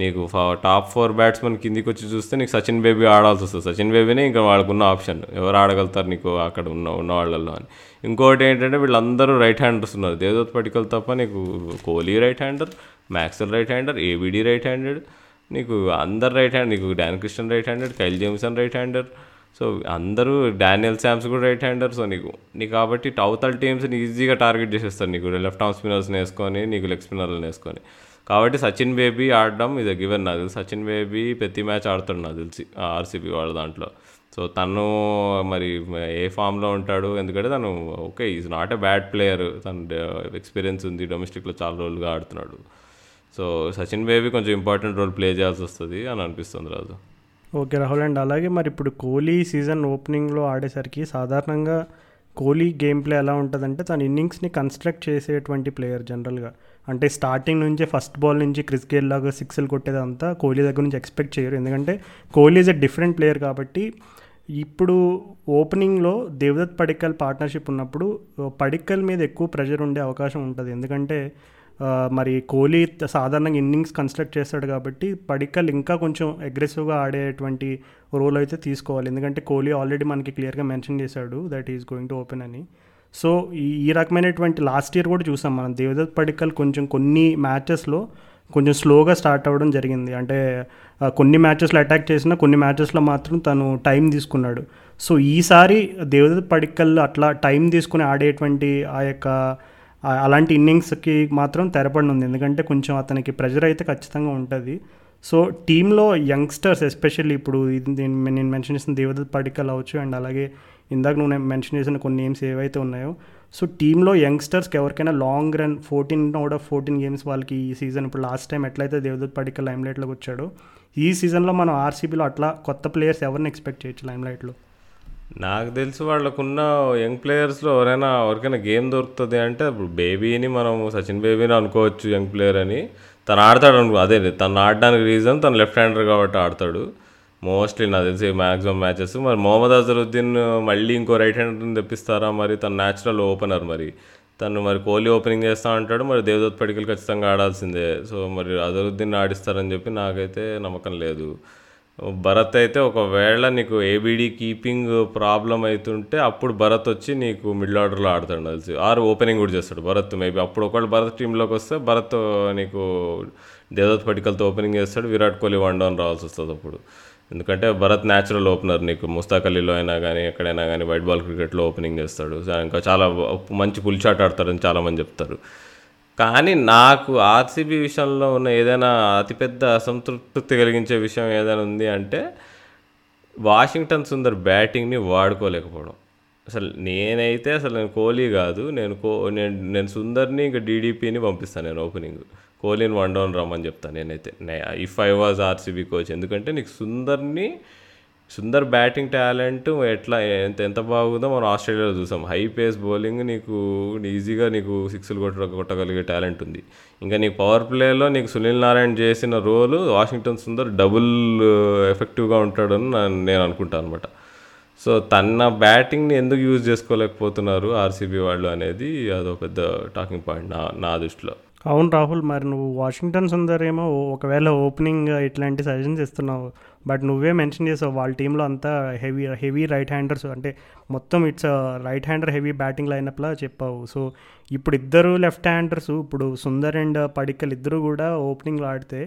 నీకు టాప్ ఫోర్ బ్యాట్స్మెన్ కిందికి వచ్చి చూస్తే నీకు సచిన్ బేబీ ఆడాల్సి వస్తుంది. సచిన్ బేబీనే ఇంకా వాళ్ళకున్న ఆప్షన్ ఎవరు ఆడగలుగుతారు నీకు అక్కడ ఉన్న ఉన్న వాళ్ళల్లో అని. ఇంకోటి ఏంటంటే వీళ్ళందరూ రైట్ హ్యాండర్స్ ఉన్నారు. దేవదత్ పటికల్ తప్ప నీకు Kohli right hander Maxwell right hander ABD right handed నీకు అందరు రైట్ హ్యాండ్ నీకు Dan Christian right handed Kyle Jamieson right hander so అందరూ డానియల్ శామ్స్ కూడా రైట్ హ్యాండర్ సో నీకు నీకు కాబట్టి అవతల టీమ్స్ని ఈజీగా టార్గెట్ చేసేస్తారు నీకు. లెఫ్ట్ ఆర్మ్ స్పిన్నర్స్ని వేసుకొని నీకు లెగ్ స్పిన్నర్లను వేసుకొని. కాబట్టి సచిన్ బేబీ ఆడడం ఇది గివెన్ నాకు తెలిసి. సచిన్ బేబీ ప్రతి మ్యాచ్ ఆడుతాడు నాకు తెలిసి ఆర్సీబీ వాళ్ళ దాంట్లో. సో తను మరి ఏ ఫామ్లో ఉంటాడు? ఎందుకంటే తను okay is not a bad player తను ఎక్స్పీరియన్స్ ఉంది డొమెస్టిక్లో చాలా రోజులుగా ఆడుతున్నాడు. సో సచిన్ బేబీ కొంచెం ఇంపార్టెంట్ రోల్ ప్లే చేయాల్సి వస్తుంది అని అనిపిస్తుంది రాజు. ఓకే రాహుల్ అండ్ అలాగే మరి ఇప్పుడు కోహ్లీ సీజన్ ఓపెనింగ్లో ఆడేసరికి సాధారణంగా కోహ్లీ గేమ్ ప్లే ఎలా ఉంటుందంటే తన ఇన్నింగ్స్ని కన్స్ట్రక్ట్ చేసేటువంటి ప్లేయర్ జనరల్గా అంటే స్టార్టింగ్ నుంచే ఫస్ట్ బాల్ నుంచి క్రిస్ గేల్ లాగా సిక్స్లు కొట్టేదంతా కోహ్లీ దగ్గర నుంచి ఎక్స్పెక్ట్ చేయరు. ఎందుకంటే Kohli is a different player కాబట్టి ఇప్పుడు ఓపెనింగ్లో దేవదత్ పడిక్కల్ పార్ట్నర్షిప్ ఉన్నప్పుడు పడిక్కల్ మీద ఎక్కువ ప్రెషర్ ఉండే అవకాశం ఉంటుంది. ఎందుకంటే మరి కోహ్లీ సాధారణంగా ఇన్నింగ్స్ కన్స్ట్రక్ట్ చేస్తాడు కాబట్టి పడికల్ ఇంకా కొంచెం అగ్రెసివ్గా ఆడేటువంటి రోల్ అయితే తీసుకోవాలి. ఎందుకంటే కోహ్లీ ఆల్రెడీ మనకి క్లియర్గా మెన్షన్ చేశాడు that is going to open అని. సో ఈ ఈ రకమైనటువంటి లాస్ట్ ఇయర్ కూడా చూసాం మనం. దేవదత్ పడిక్కల్ కొంచెం కొన్ని మ్యాచెస్లో కొంచెం స్లోగా స్టార్ట్ అవ్వడం జరిగింది. అంటే కొన్ని మ్యాచెస్లో అటాక్ చేసిన కొన్ని మ్యాచెస్లో మాత్రం తను టైం తీసుకున్నాడు. సో ఈసారి దేవదత్ పడిక్కల్ అట్లా టైం తీసుకుని ఆడేటువంటి ఆ యొక్క అలాంటి ఇన్నింగ్స్కి మాత్రం తెరపడినుంది ఎందుకంటే కొంచెం అతనికి ప్రెజర్ అయితే ఖచ్చితంగా ఉంటుంది. సో టీంలో యంగ్స్టర్స్ ఎస్పెషల్లీ ఇప్పుడు నేను మెన్షన్ చేసిన దేవదత్ పడికల్ అవ్వచ్చు అండ్ అలాగే ఇందాక నువ్వు మెన్షన్ చేసిన కొన్ని నేమ్స్ ఏవైతే ఉన్నాయో సో టీంలో యంగ్స్టర్స్కి ఎవరికైనా long run fourteen out of fourteen games వాళ్ళకి ఈ సీజన్ ఇప్పుడు లాస్ట్ టైం ఎట్లయితే దేవదత్ పడికల్ లైమ్లైట్లోకి వచ్చాడో ఈ సీజన్లో మనం ఆర్సీబీలో అట్లా కొత్త ప్లేయర్స్ ఎవరిని ఎక్స్పెక్ట్ చేయొచ్చు లైమ్లైట్లో? నాకు తెలిసి వాళ్ళకున్న యంగ్ ప్లేయర్స్లో ఎవరైనా ఎవరికైనా గేమ్ దొరుకుతుంది అంటే ఇప్పుడు బేబీని మనం సచిన్ బేబీని అనుకోవచ్చు యంగ్ ప్లేయర్ అని. తను ఆడతాడు అనుకో అదే తను ఆడడానికి రీజన్ తను లెఫ్ట్ హ్యాండర్ కాబట్టి ఆడతాడు. మోస్ట్లీ నాకు తెలిసి మ్యాక్సిమం మ్యాచెస్ మరి మొహమ్మద్ అజరుద్దీన్ మళ్ళీ ఇంకో రైట్ హ్యాండర్ని తెప్పిస్తారా మరి? తను న్యాచురల్ ఓపెనర్ మరి. తను మరి కోహ్లీ ఓపెనింగ్ చేస్తా అంటాడు మరి దేవదత్ పడికలు ఖచ్చితంగా ఆడాల్సిందే. సో మరి అజరుద్దీన్ ఆడిస్తారని చెప్పి నాకైతే నమ్మకం లేదు. భరత్ అయితే ఒకవేళ నీకు ఏబిడి కీపింగ్ ప్రాబ్లం అవుతుంటే అప్పుడు భరత్ వచ్చి నీకు మిడిల్ ఆర్డర్లో ఆడతాడు తెలిసి. ఆరు ఓపెనింగ్ కూడా చేస్తాడు భరత్ మేబీ అప్పుడు ఒకవేళ భరత్ టీంలోకి వస్తే భరత్ నీకు దేవదత్ పటికల్తో ఓపెనింగ్ చేస్తాడు విరాట్ కోహ్లీ వన్ డౌన్ రావాల్సి వస్తుంది అప్పుడు. ఎందుకంటే భరత్ న్యాచురల్ ఓపెనర్ నీకు. ముస్తాక్ అలీలో అయినా కానీ ఎక్కడైనా కానీ వైట్ బాల్ క్రికెట్లో ఓపెనింగ్ చేస్తాడు. ఇంకా చాలా మంచి పుల్ షాట్ ఆడతాడని చాలామంది చెప్తారు. కానీ నాకు ఆర్సీబీ విషయంలో ఉన్న ఏదైనా అతిపెద్ద అసంతృప్తి కలిగించే విషయం ఏదైనా ఉంది అంటే వాషింగ్టన్ సుందర్ బ్యాటింగ్ని వాడుకోలేకపోవడం. అసలు నేనైతే అసలు నేను కోహ్లీ కాదు నేను కో నేను నేను సుందర్ని ఇంకా డీడీపీని పంపిస్తాను నేను ఓపెనింగ్. కోహ్లీని వన్ డౌన్ రమ్మని చెప్తాను నేనైతే. If I was RCB coach ఎందుకంటే నీకు సుందర్ని సుందర్ బ్యాటింగ్ టాలెంట్ ఎట్లా ఎంత ఎంత బాగుందో మనం ఆస్ట్రేలియాలో చూసాం. హై పేస్ బౌలింగ్ నీకు ఈజీగా నీకు సిక్స్లు కొట్ట కొట్టగలిగే టాలెంట్ ఉంది. ఇంకా నీకు పవర్ ప్లేలో నీకు సునీల్ నారాయణ చేసిన రోలు వాషింగ్టన్ సుందర్ డబుల్ ఎఫెక్టివ్గా ఉంటాడని నేను అనుకుంటాను అనమాట సో తన బ్యాటింగ్ని ఎందుకు యూజ్ చేసుకోలేకపోతున్నారు ఆర్సీబీ వాళ్ళు అనేది అదో పెద్ద టాకింగ్ పాయింట్ నా నా దృష్టిలో. అవును రాహుల్ మరి నువ్వు వాషింగ్టన్ సుందర్ ఏమో ఒకవేళ ఓపెనింగ్ ఇట్లాంటి సజెషన్స్ ఇస్తున్నావు బట్ నువ్వే మెన్షన్ చేసావు వాళ్ళ టీంలో అంతా హెవీ హెవీ రైట్ హ్యాండర్స్ అంటే మొత్తం it's right hander heavy batting లైనప్లా చెప్పావు. సో ఇప్పుడు ఇద్దరు లెఫ్ట్ హ్యాండర్స్ ఇప్పుడు సుందర్ అండ్ పడికల్ ఇద్దరు కూడా ఓపెనింగ్లో ఆడితే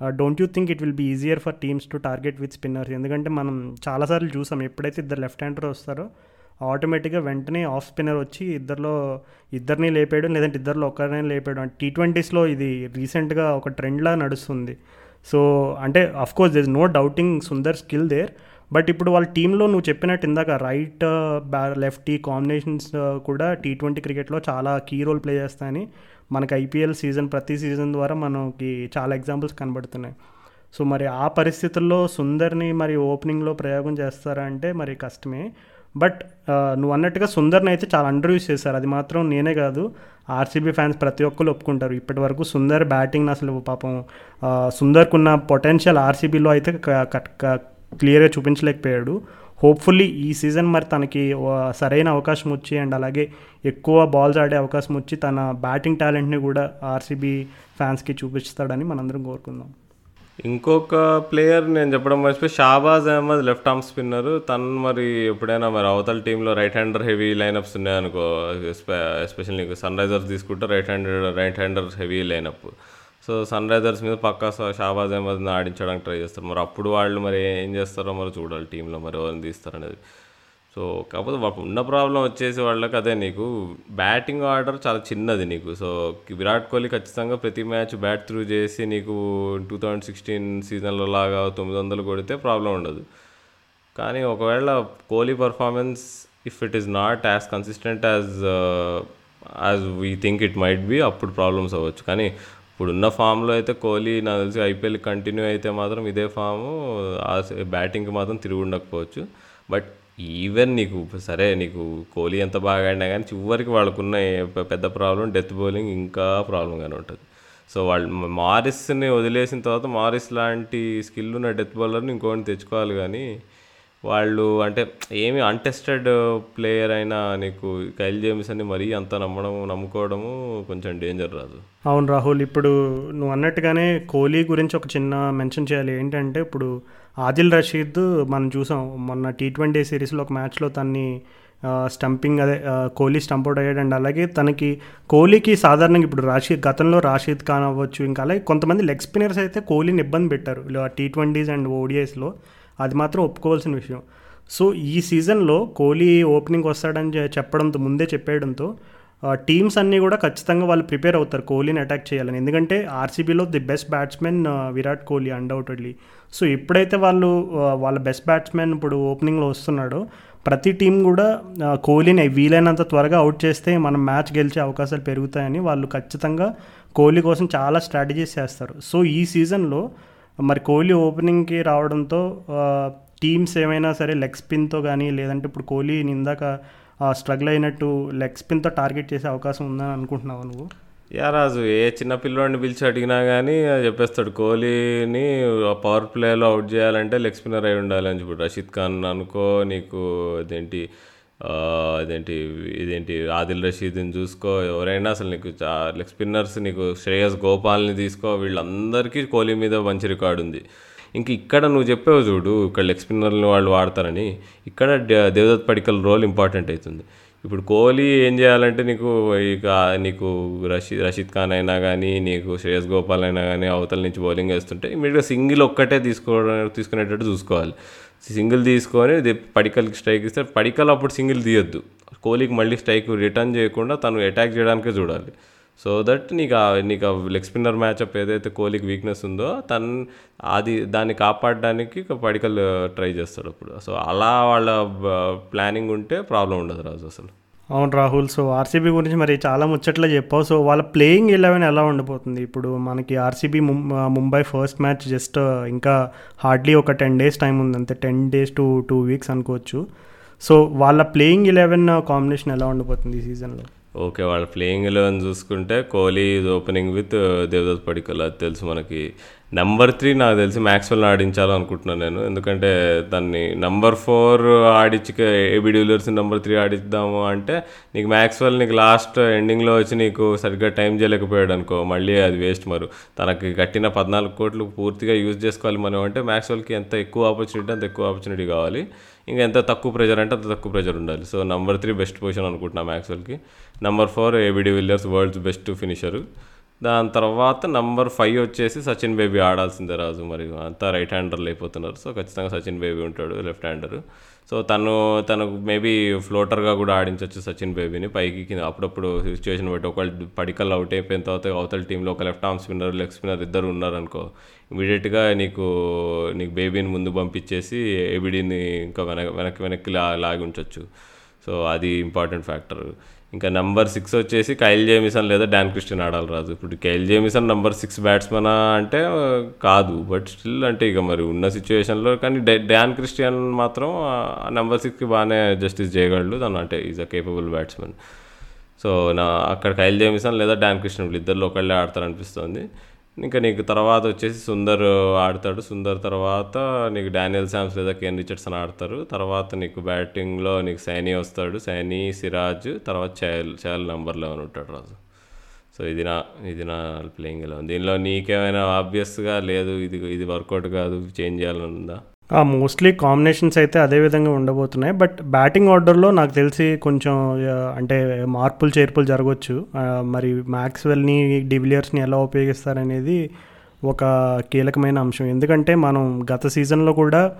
don't you think it will be easier for teams to target with spinners ఎందుకంటే మనం చాలాసార్లు చూసాం ఎప్పుడైతే ఇద్దరు లెఫ్ట్ హ్యాండర్ వస్తారో ఆటోమేటిక్గా వెంటనే ఆఫ్ స్పిన్నర్ వచ్చి ఇద్దరిలో ఇద్దరిని లేపేయడం లేదంటే ఇద్దరిలో ఒకరిని లేపేయడం టీ ట్వంటీస్లో ఇది రీసెంట్గా ఒక ట్రెండ్లా నడుస్తుంది. సో అంటే of course this no doubting Sundar skill there but ఇప్పుడు వాళ్ళ టీంలో నువ్వు చెప్పినట్టు ఇందాక రైట్ బ్యా లెఫ్ట్ ఈ కాంబినేషన్స్ uh, కూడా టీ ట్వంటీ క్రికెట్లో చాలా కీ రోల్ ప్లే చేస్తాయని మనకి ఐపీఎల్ సీజన్ ప్రతి సీజన్ ద్వారా మనకి చాలా ఎగ్జాంపుల్స్ కనబడుతున్నాయి. సో మరి ఆ పరిస్థితుల్లో సుందర్ని మరి ఓపెనింగ్లో ప్రయోగం చేస్తారా అంటే మరి కష్టమే. బట్ నువ్వు అన్నట్టుగా సుందర్ని అయితే చాలా అండర్ యూస్ చేశారు. అది మాత్రం నేనే కాదు ఆర్సీబీ ఫ్యాన్స్ ప్రతి ఒక్కరు ఒప్పుకుంటారు. ఇప్పటి వరకు సుందర్ బ్యాటింగ్ అసలు పాపం సుందర్కున్న పొటెన్షియల్ ఆర్సీబీలో అయితే క్లియర్గా చూపించలేకపోయాడు. హోప్ఫుల్లీ ఈ సీజన్ మరి తనకి సరైన అవకాశం వచ్చి అండ్ అలాగే ఎక్కువ బాల్స్ ఆడే అవకాశం వచ్చి తన బ్యాటింగ్ టాలెంట్ని కూడా ఆర్సీబీ ఫ్యాన్స్కి చూపిస్తాడని మనందరం కోరుకుందాం. ఇంకొక ప్లేయర్ నేను చెప్పడం మర్చిపోయి Shahbaz Ahmed left arm spinner తను మరి ఎప్పుడైనా మరి అవతల టీంలో రైట్ హ్యాండర్ హెవీ లైనప్స్ ఉన్నాయనుకో ఎస్పెషల్ నీకు సన్ రైజర్స్ తీసుకుంటే right handed right hander heavy lineup so Sunrisers మీద పక్కా షాబాజ్ అహ్మద్ని ఆడించడానికి ట్రై చేస్తారు. మరి అప్పుడు వాళ్ళు మరి ఏం చేస్తారో మరి చూడాలి టీంలో మరి ఎవరిని తీస్తారనేది. సో కాకపోతే ఉన్న ప్రాబ్లం వచ్చేసి వాళ్ళకి అదే నీకు. బ్యాటింగ్ ఆర్డర్ చాలా చిన్నది నీకు. సో విరాట్ కోహ్లీ ఖచ్చితంగా ప్రతి మ్యాచ్ బ్యాట్ త్రూ చేసి నీకు టూ థౌజండ్ సిక్స్టీన్ సీజన్లో లాగా తొమ్మిది వందలు కొడితే ప్రాబ్లం ఉండదు. కానీ ఒకవేళ Kohli performance if it is not as consistent as as we think it might be అప్పుడు ప్రాబ్లమ్స్ అవ్వచ్చు. కానీ ఇప్పుడున్న ఫామ్లో అయితే కోహ్లీ నాకు తెలిసి ఐపీఎల్ కంటిన్యూ అయితే మాత్రం ఇదే ఫాము. బ్యాటింగ్కి మాత్రం తిరిగి ఉండకపోవచ్చు. బట్ ఈవెన్ నీకు సరే నీకు కోహ్లీ ఎంత బాగా ఆడినా కానీ చివరికి వాళ్ళకున్న పెద్ద ప్రాబ్లం డెత్ బౌలింగ్ ఇంకా ప్రాబ్లంగానే ఉంటుంది. సో వాళ్ళు మారిస్ని వదిలేసిన తర్వాత మారిస్ లాంటి స్కిల్ ఉన్న డెత్ బౌలర్ని ఇంకోటి తెచ్చుకోవాలి కానీ వాళ్ళు అంటే ఏమి అన్టెస్టెడ్ ప్లేయర్ అయినా నీకు కైల్ జేమ్స్ అని మరీ అంత నమ్మడం నమ్ముకోవడము కొంచెం డేంజర్ రాదు. అవును రాహుల్ ఇప్పుడు నువ్వు అన్నట్టుగానే కోహ్లీ గురించి ఒక చిన్న మెన్షన్ చేయాలి. ఏంటంటే ఇప్పుడు ఆదిల్ రషీద్ మనం చూసాం. మొన్న టీ ట్వంటీ సిరీస్లో ఒక మ్యాచ్లో తన్ని స్టంపింగ్ అదే కోహ్లీ స్టంప్ అవుట్ అయ్యాడు. అండ్ అలాగే తనకి కోహ్లీకి సాధారణంగా ఇప్పుడు రాషీద్ గతంలో రాషీద్ ఖాన్ అవ్వచ్చు ఇంకా అలాగే కొంతమంది లెగ్ స్పిన్నర్స్ అయితే కోహ్లీని ఇబ్బంది పెట్టారు. టీ ట్వంటీస్ అండ్ ఓడిఐస్లో అది మాత్రం ఒప్పుకోవాల్సిన విషయం. సో ఈ సీజన్లో కోహ్లీ ఓపెనింగ్ వస్తాడని చెప్పడంతో ముందే చెప్పేయడంతో టీమ్స్ అన్నీ కూడా ఖచ్చితంగా వాళ్ళు ప్రిపేర్ అవుతారు కోహ్లీని అటాక్ చేయాలని. ఎందుకంటే ఆర్సీబీలో the best batsmen Virat Kohli undoubtedly so ఎప్పుడైతే వాళ్ళు వాళ్ళ బెస్ట్ బ్యాట్స్మెన్ ఇప్పుడు ఓపెనింగ్లో వస్తున్నాడో. ప్రతి టీం కూడా కోహ్లీని వీలైనంత త్వరగా అవుట్ చేస్తే మనం మ్యాచ్ గెలిచే అవకాశాలు పెరుగుతాయని వాళ్ళు ఖచ్చితంగా కోహ్లీ కోసం చాలా స్ట్రాటజీస్ చేస్తారు. సో ఈ సీజన్లో మరి కోహ్లీ ఓపెనింగ్కి రావడంతో టీమ్స్ ఏమైనా సరే లెగ్ స్పిన్తో కానీ లేదంటే ఇప్పుడు కోహ్లీ ఇందాక స్ట్రగుల్ అయినట్టు లెగ్ స్పిన్తో టార్గెట్ చేసే అవకాశం ఉందని అనుకుంటున్నావు నువ్వు? యా రాజు ఏ చిన్న పిల్లోడిని పిలిచి అడిగినా కానీ చెప్పేస్తాడు. కోహ్లీని పవర్ ప్లేలో అవుట్ చేయాలంటే లెగ్ స్పిన్నర్ అయి ఉండాలి అని చెప్పాడు. రషీద్ ఖాన్ అనుకో నీకు అదేంటి అదేంటి ఇదేంటి ఆదిల్ రషీద్ని చూసుకో. ఎవరైనా అసలు నీకు లెగ్ స్పిన్నర్స్ నీకు శ్రేయస్ గోపాల్ని తీసుకో. వీళ్ళందరికీ కోహ్లీ మీద మంచి రికార్డు ఉంది. ఇంక ఇక్కడ నువ్వు చెప్పావు చూడు ఇక్కడ లెగ్ స్పిన్నర్ని వాళ్ళు వాడతారని. ఇక్కడ దే- దేవదత్ పడికల్ రోల్ ఇంపార్టెంట్ అవుతుంది. ఇప్పుడు కోహ్లీ ఏం చేయాలంటే నీకు ఇక నీకు రషీద్ రషీద్ ఖాన్ అయినా కానీ నీకు శ్రేయస్ గోపాల్ అయినా కానీ అవతల నుంచి బౌలింగ్ వేస్తుంటే ఇమీడియట్గా సింగిల్ ఒక్కటే తీసుకోవడం తీసుకునేటట్టు చూసుకోవాలి. సింగిల్ తీసుకొని పడికల్కి స్ట్రైక్ ఇస్తే పడికల్ అప్పుడు సింగిల్ తీయొద్దు. కోహ్లీకి మళ్ళీ స్ట్రైక్ రిటర్న్ చేయకుండా తను అటాక్ చేయడానికే చూడాలి. సో దట్ నీకు ఆ నీకు ఆ లెగ్ స్పిన్నర్ మ్యాచ్అప్ ఏదైతే కోహ్లీకి వీక్నెస్ ఉందో తన్ అది దాన్ని కాపాడడానికి ఇక పడికల్ ట్రై చేస్తాడు అప్పుడు. సో అలా వాళ్ళ ప్లానింగ్ ఉంటే ప్రాబ్లం ఉండదు రాజు అసలు. అవును రాహుల్ సో ఆర్సీబీ గురించి మరి చాలా ముచ్చట్లా చెప్పావు. సో వాళ్ళ ప్లేయింగ్ ఎలెవెన్ ఎలా ఉండిపోతుంది? ఇప్పుడు మనకి RCB Mumbai first match just ఇంకా హార్డ్లీ ఒక టెన్ డేస్ టైం ఉంది. అంతే ten days to two weeks అనుకోవచ్చు. సో వాళ్ళ ప్లేయింగ్ ఎలెవెన్ కాంబినేషన్ ఎలా ఉండిపోతుంది ఈ సీజన్లో ఓకే వాళ్ళ ప్లేయింగ్ ఎలెవెన్ చూసుకుంటే Kohli is opening with Devdutt Padikkal. అది తెలుసు మనకి. నెంబర్ త్రీ నాకు తెలిసి మ్యాక్స్వెల్ని ఆడించాలనుకుంటున్నాను నేను. ఎందుకంటే దాన్ని నెంబర్ ఫోర్ ఆడించి AB de Villiers number three ఆడిద్దాము అంటే నీకు మ్యాక్స్వెల్ నీకు లాస్ట్ ఎండింగ్లో వచ్చి నీకు సరిగ్గా టైం చేయలేకపోయాడు అనుకో. మళ్ళీ అది వేస్ట్ మరి. తనకి కట్టిన పద్నాలుగు కోట్లు పూర్తిగా యూజ్ చేసుకోవాలి మనం అంటే మ్యాక్స్వెల్కి ఎంత ఎక్కువ ఆపర్చునిటీ అంత ఎక్కువ ఆపర్చునిటీ కావాలి. ఇంకా ఎంత తక్కువ ప్రెజర్ అంటే అంత తక్కువ ప్రెజర్ ఉండాలి. So number three best position అనుకుంటున్నా మ్యాక్స్వెల్కి number four ABD Villiers world's best finisher దాని తర్వాత నంబర్ ఫైవ్ వచ్చేసి సచిన్ బేబీ ఆడాల్సిందే రాజు. మరి అంతా రైట్ హ్యాండర్లు అయిపోతున్నారు. సో ఖచ్చితంగా సచిన్ బేబీ ఉంటాడు లెఫ్ట్ హ్యాండర్ సో తను తనకు మేబీ ఫ్లోటర్గా కూడా ఆడించవచ్చు సచిన్ బేబీని. పైకి కింద అప్పుడప్పుడు సిచ్యువేషన్ బట్టి ఒకళ్ళు పడికల్ అవుట్ అయిపోయిన తర్వాత అవతల టీంలో ఒక left arm spinner leg spinner ఇద్దరు ఉన్నారనుకో ఇమీడియట్గా నీకు నీకు బేబీని ముందు పంపించేసి ఏబిడిని ఇంకా వెనక వెనక్కి వెనక్కి లా లాగి ఉంచవచ్చు సో అది ఇంపార్టెంట్ ఫ్యాక్టర్ ఇంకా నెంబర్ సిక్స్ వచ్చేసి కైల్ జేమిసన్ లేదా డాన్ క్రిస్టియన్ ఆడాలి రాదు ఇప్పుడు Kyle Jamieson number six batsmen అంటే కాదు. బట్ స్టిల్ అంటే ఇక మరి ఉన్న సిచ్యువేషన్లో కానీ డాన్ క్రిస్టియన్ మాత్రం నెంబర్ సిక్స్కి బాగానే జస్టిస్ చేయగలడు. తను అంటే is a capable batsmen so నా అక్కడ కైల్ జేమిసన్ లేదా డాన్ క్రిస్టియన్ వీళ్ళు ఇద్దరు ఒకళ్ళే ఆడతారు అనిపిస్తుంది ఇంకా నీకు తర్వాత వచ్చేసి సుందర్ ఆడతాడు. సుందర్ తర్వాత నీకు డానియల్ శామ్స్ లేదా కేన్ రిచర్డ్సన్ ఆడతారు. తర్వాత నీకు బ్యాటింగ్లో నీకు సైనీ వస్తాడు. సైనీ సిరాజ్ తర్వాత చహల్ చహల్ నెంబర్ లెవెన్ ఉంటాడు రాజు. సో ఇది నా ఇది నా ప్లేయింగ్ ఎలా ఉంది దీనిలో నీకేమైనా ఆబ్వియస్గా లేదు? ఇది ఇది వర్కౌట్ కాదు? చేంజ్ చేయాలని ఉందా మోస్ట్లీ కాంబినేషన్స్ అయితే అదే విధంగా ఉండబోతున్నాయి. బట్ బ్యాటింగ్ ఆర్డర్లో నాకు తెలిసి కొంచెం అంటే మార్పులు చేర్పులు జరగవచ్చు మరి మ్యాక్స్వెల్ని డివిలియర్స్ని ఎలా ఉపయోగిస్తారనేది ఒక కీలకమైన అంశం. ఎందుకంటే మనం గత సీజన్లో కూడా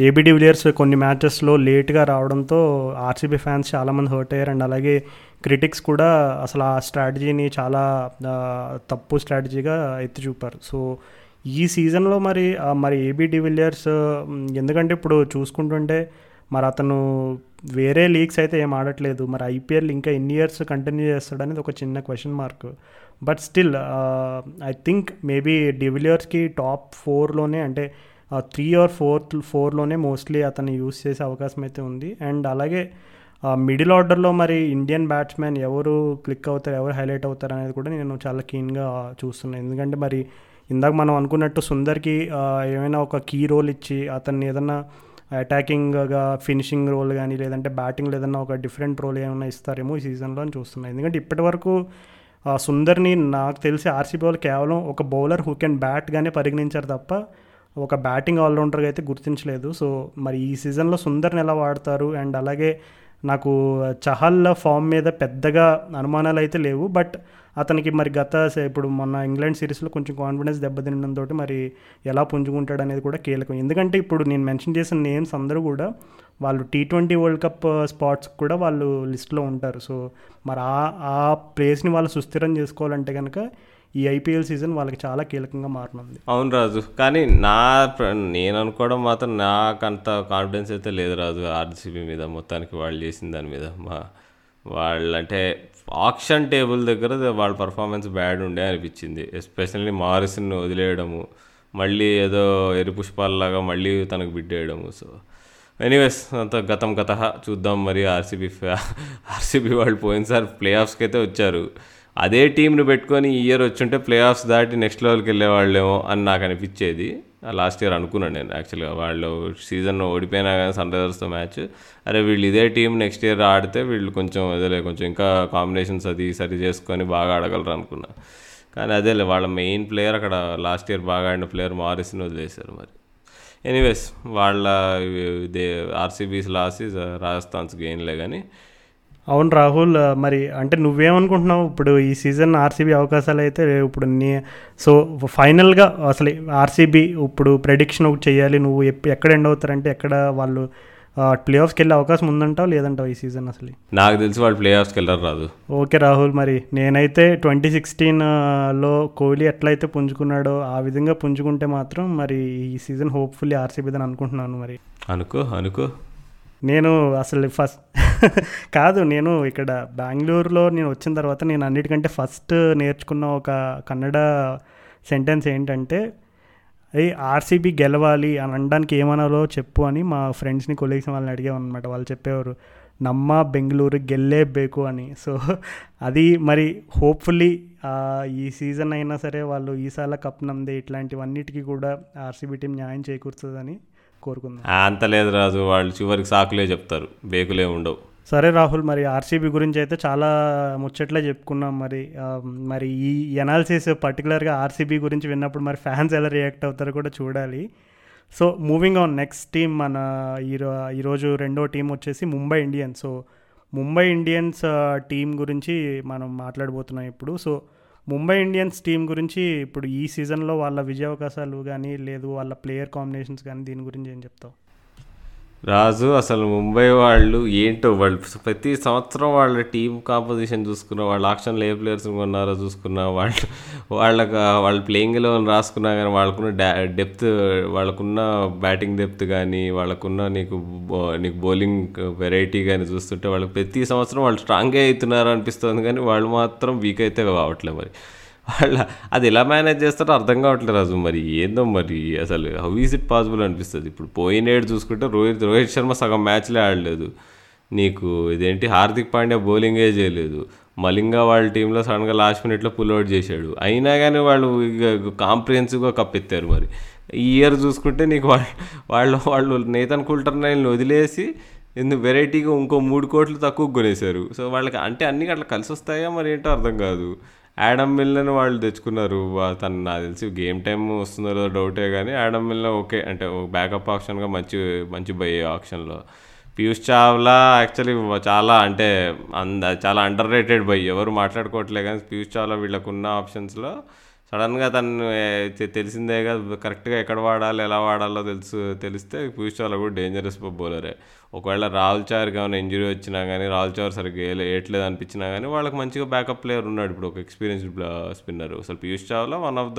ఏబీ డివిలియర్స్ కొన్ని మ్యాచెస్లో లేట్గా రావడంతో ఆర్సీబీ ఫ్యాన్స్ చాలామంది హర్ట్ అయ్యారు. అండ్ అలాగే క్రిటిక్స్ కూడా అసలు ఆ స్ట్రాటజీని చాలా తప్పు స్ట్రాటజీగా ఎత్తి చూపారు. సో ఈ సీజన్లో మరి మరి ఏబీ డివిలియర్స్ ఎందుకంటే ఇప్పుడు చూసుకుంటుంటే మరి అతను వేరే లీగ్స్ అయితే ఏం ఆడట్లేదు. మరి ఐపీఎల్ ఇంకా ఎన్ని ఇయర్స్ కంటిన్యూ చేస్తాడనేది ఒక చిన్న question mark but still I think maybe డివిలియర్స్కి top ఫోర్లోనే అంటే త్రీ ఆర్ ఫోర్త్ ఫోర్లోనే మోస్ట్లీ అతను యూస్ చేసే అవకాశం అయితే ఉంది. అండ్ అలాగే మిడిల్ ఆర్డర్లో మరి ఇండియన్ బ్యాట్స్మెన్ ఎవరు క్లిక్ అవుతారు ఎవరు హైలైట్ అవుతారు అనేది కూడా నేను చాలా కీన్గా చూస్తున్నాను. ఎందుకంటే మరి ఇందాక మనం అనుకున్నట్టు సుందర్కి ఏమైనా ఒక కీ రోల్ ఇచ్చి అతన్ని ఏదన్నా అటాకింగ్గా ఫినిషింగ్ రోల్ కానీ లేదంటే బ్యాటింగ్ ఏదన్నా ఒక డిఫరెంట్ రోల్ ఏమైనా ఇస్తారేమో ఈ సీజన్లో అని చూస్తున్నాను ఎందుకంటే ఇప్పటివరకు సుందర్ని నాకు తెలిసి ఆర్సీబీ వాళ్ళు కేవలం ఒక బౌలర్ హూ కెన్ బ్యాట్గానే పరిగణించారు తప్ప ఒక బ్యాటింగ్ ఆల్రౌండర్గా అయితే గుర్తించలేదు. సో మరి ఈ సీజన్లో సుందర్ని ఎలా వాడతారు? అండ్ అలాగే నాకు చహల్ ఫామ్ మీద పెద్దగా అనుమానాలు అయితే లేవు బట్ అతనికి మరి గత ఇప్పుడు మొన్న ఇంగ్లాండ్ సిరీస్లో కొంచెం కాన్ఫిడెన్స్ దెబ్బతినడంతో మరి ఎలా పుంజుకుంటాడు అనేది కూడా కీలకం. ఎందుకంటే ఇప్పుడు నేను మెన్షన్ చేసిన నేమ్స్ అందరూ కూడా వాళ్ళు T twenty world cup spots కూడా వాళ్ళు లిస్ట్లో ఉంటారు. సో మరి ఆ ఆ ప్లేస్ని వాళ్ళు సుస్థిరం చేసుకోవాలంటే కనుక ఈ ఐపీఎల్ సీజన్ వాళ్ళకి చాలా కీలకంగా మారనుంది. అవును రాజు. కానీ నా నేను అనుకోవడం మాత్రం నాకంత కాన్ఫిడెన్స్ అయితే లేదు రాజు. ఆర్సీబీ మీద మొత్తానికి వాళ్ళు చేసిన దాని మీద. మా వాళ్ళంటే ఆక్షన్ టేబుల్ దగ్గర వాళ్ళ పర్ఫార్మెన్స్ బ్యాడ్ ఉండే అనిపించింది. ఎస్పెషల్లీ మారిస్ని వదిలేయడము మళ్ళీ ఏదో ఎరి పుష్పాలలాగా మళ్ళీ తనకు బిడ్డేయడము సో ఎనీవేస్ అంత గతం గత చూద్దాం. మరి ఆర్సీబీ ఆర్సీబీ వాళ్ళు పోయినసారి ప్లే ఆఫ్స్కి అయితే వచ్చారు. అదే టీంని పెట్టుకొని ఈ ఇయర్ వచ్చుంటే ప్లే ఆఫ్స్ దాటి నెక్స్ట్ లెవెల్కి వెళ్ళేవాళ్ళేమో అని నాకు అనిపించేది. లాస్ట్ ఇయర్ అనుకున్నాను నేను యాక్చువల్గా వాళ్ళు సీజన్ ఓడిపోయినా కానీ సన్ రైజర్స్తో మ్యాచ్ అరే వీళ్ళు ఇదే టీం నెక్స్ట్ ఇయర్ ఆడితే వీళ్ళు కొంచెం అదేలే కొంచెం ఇంకా కాంబినేషన్స్ అది సరి చేసుకొని బాగా ఆడగలరు అనుకున్నా. కానీ అదేలే వాళ్ళ మెయిన్ ప్లేయర్ అక్కడ లాస్ట్ ఇయర్ బాగా ఆడిన ప్లేయర్ మారిస్ని వదిలేశారు మరి. ఎనీవేస్ వాళ్ళ they RCB's loss is Rajasthan's గెయిన్లే కానీ అవును రాహుల్ మరి అంటే నువ్వేమనుకుంటున్నావు? ఇప్పుడు ఈ సీజన్ ఆర్సీబీ అవకాశాలు అయితే. ఇప్పుడు నీ సో ఫైనల్గా అసలు ఆర్సీబీ ఇప్పుడు ప్రెడిక్షన్ ఒకటి చేయాలి నువ్వు ఎక్కడ ఎండ్ అవుతారంటే ఎక్కడ వాళ్ళు ప్లే ఆఫ్స్కి వెళ్ళే అవకాశం ఉందంటావు? లేదంటావు ఈ సీజన్ అసలు? నాకు తెలిసి వాళ్ళు ప్లే ఆఫ్స్కి వెళ్ళరు రాదు. ఓకే రాహుల్ మరి నేనైతే ట్వంటీ సిక్స్టీన్లో కోహ్లీ ఎట్లయితే పుంజుకున్నాడో ఆ విధంగా పుంజుకుంటే మాత్రం మరి ఈ సీజన్ హోప్ఫుల్లీ ఆర్సీబీదని అనుకుంటున్నాను మరి. అనుకో అనుకో. నేను అసలు ఫస్ట్ కాదు నేను ఇక్కడ బెంగళూరులో నేను వచ్చిన తర్వాత నేను అన్నిటికంటే ఫస్ట్ నేర్చుకున్న ఒక కన్నడ సెంటెన్స్ ఏంటంటే అది ఆర్సీబీ గెలవాలి అని అనడానికి ఏమనాలో చెప్పు అని మా ఫ్రెండ్స్ని కొలీగ్స్ వాళ్ళని అడిగామన్నమాట వాళ్ళు చెప్పేవారు నమ్మ బెంగళూరు గెల్లేబేకు అని. సో అది మరి హోప్ఫుల్లీ ఈ సీజన్ అయినా సరే వాళ్ళు ఈసాల కప్ నమ్దే ఇట్లాంటివన్నిటికీ కూడా ఆర్సీబీ టీం న్యాయం చేకూరుతుందని కోరుకుందాం. అంత లేదు రాజు వాళ్ళు చివరికి సాకులే చెప్తారు బేకులే ఉండవు. సరే రాహుల్ మరి ఆర్సీబీ గురించి అయితే చాలా ముచ్చట్లే చెప్పుకున్నాం మరి. మరి ఈ ఎనాలిసిస్ పర్టికులర్గా ఆర్సీబీ గురించి విన్నప్పుడు మరి ఫ్యాన్స్ ఎలా రియాక్ట్ అవుతారో కూడా చూడాలి. So moving on next team మన ఈరో ఈరోజు రెండో టీం వచ్చేసి Mumbai Indians so Mumbai Indians team గురించి మనం మాట్లాడబోతున్నాం ఇప్పుడు. సో ముంబై ఇండియన్స్ టీం గురించి ఇప్పుడు ఈ సీజన్లో వాళ్ళ విజయావకాశాలు కానీ లేదు వాళ్ళ ప్లేయర్ కాంబినేషన్స్ కానీ దీని గురించి ఏం చెప్తావు? రాజు అసలు ముంబై వాళ్ళు ఏంటో వాళ్ళు ప్రతి సంవత్సరం వాళ్ళ టీం కాంపోజిషన్ చూసుకున్న వాళ్ళ ఆక్షన్లో ఏ ప్లేయర్స్ కొన్నారో చూసుకున్న వాళ్ళు వాళ్ళకి వాళ్ళ ప్లేయింగ్ రాసుకున్నా కానీ వాళ్ళకున్న డెప్త్ వాళ్ళకున్న బ్యాటింగ్ డెప్త్ కానీ వాళ్ళకున్న నీకు నీకు బౌలింగ్ వెరైటీ కానీ చూస్తుంటే వాళ్ళకి ప్రతి సంవత్సరం వాళ్ళు స్ట్రాంగే అవుతున్నారు అనిపిస్తుంది. కానీ వాళ్ళు మాత్రం వీక్ అయితే కావట్లేదు మరి. వాళ్ళ అది ఎలా మేనేజ్ చేస్తారో అర్థం కావట్లేదు రాజు మరి ఏందో మరి అసలు హౌ ఈజ్ ఇట్ పాసిబుల్ అనిపిస్తుంది. ఇప్పుడు పోయినేడు చూసుకుంటే రోహిత్ రోహిత్ శర్మ సగం మ్యాచ్లే ఆడలేదు. నీకు ఇదేంటి హార్దిక్ పాండ్యా బౌలింగే చేయలేదు. మలింగా వాళ్ళ టీంలో సడన్గా లాస్ట్ మినిట్లో పుల్ అవుట్ చేశాడు. అయినా కానీ వాళ్ళు ఇక కాంప్రిహెన్సివ్గా కప్పెత్తారు మరి. ఈ ఇయర్ చూసుకుంటే నీకు వాళ్ళు వాళ్ళు వాళ్ళు నేతన్ కుల్టర్నైల్ని వదిలేసి ఎందుకు వెరైటీగా ఇంకో మూడు కోట్లు తక్కువ కొనేశారు. సో వాళ్ళకి అంటే అన్ని అట్లా కలిసి వస్తాయా మరి ఏంటో అర్థం కాదు. యాడమ్ మిల్లని వాళ్ళు తెచ్చుకున్నారు. తను నాకు తెలిసి గేమ్ టైం వస్తుందో లేదో డౌటే కానీ యాడమ్ మిల్న ఓకే అంటే బ్యాకప్ ఆప్షన్గా మంచి మంచి బై ఆప్షన్లో పీయూష్ చావ్లా యాక్చువల్లీ చాలా అంటే అంద చాలా అండర్ రేటెడ్ బై ఎవరు మాట్లాడుకోవట్లే కానీ పీయూష్ చావ్లా వీళ్ళకున్న ఆప్షన్స్లో సడన్గా తను ఏ, తె- తెలిసిందేగా కరెక్ట్గా ఎక్కడ వాడాలి ఎలా వాడాలో తెలుసు తెలిస్తే పీయూష్ చావ్లా కూడా డేంజరస్ బౌలరే. ఒకవేళ రాహుల్ చార్ ఏమైనా ఇంజరీ వచ్చినా కానీ రాహుల్ చార్ సరిగ్గా వేయలే- వేయట్లేదు అనిపించినా కానీ వాళ్ళకి మంచిగా బ్యాకప్ ప్లేయర్ ఉన్నాడు ఇప్పుడు ఒక ఎక్స్పీరియన్స్డ్ స్పిన్నర్. అసలు Piyush Chawla one of the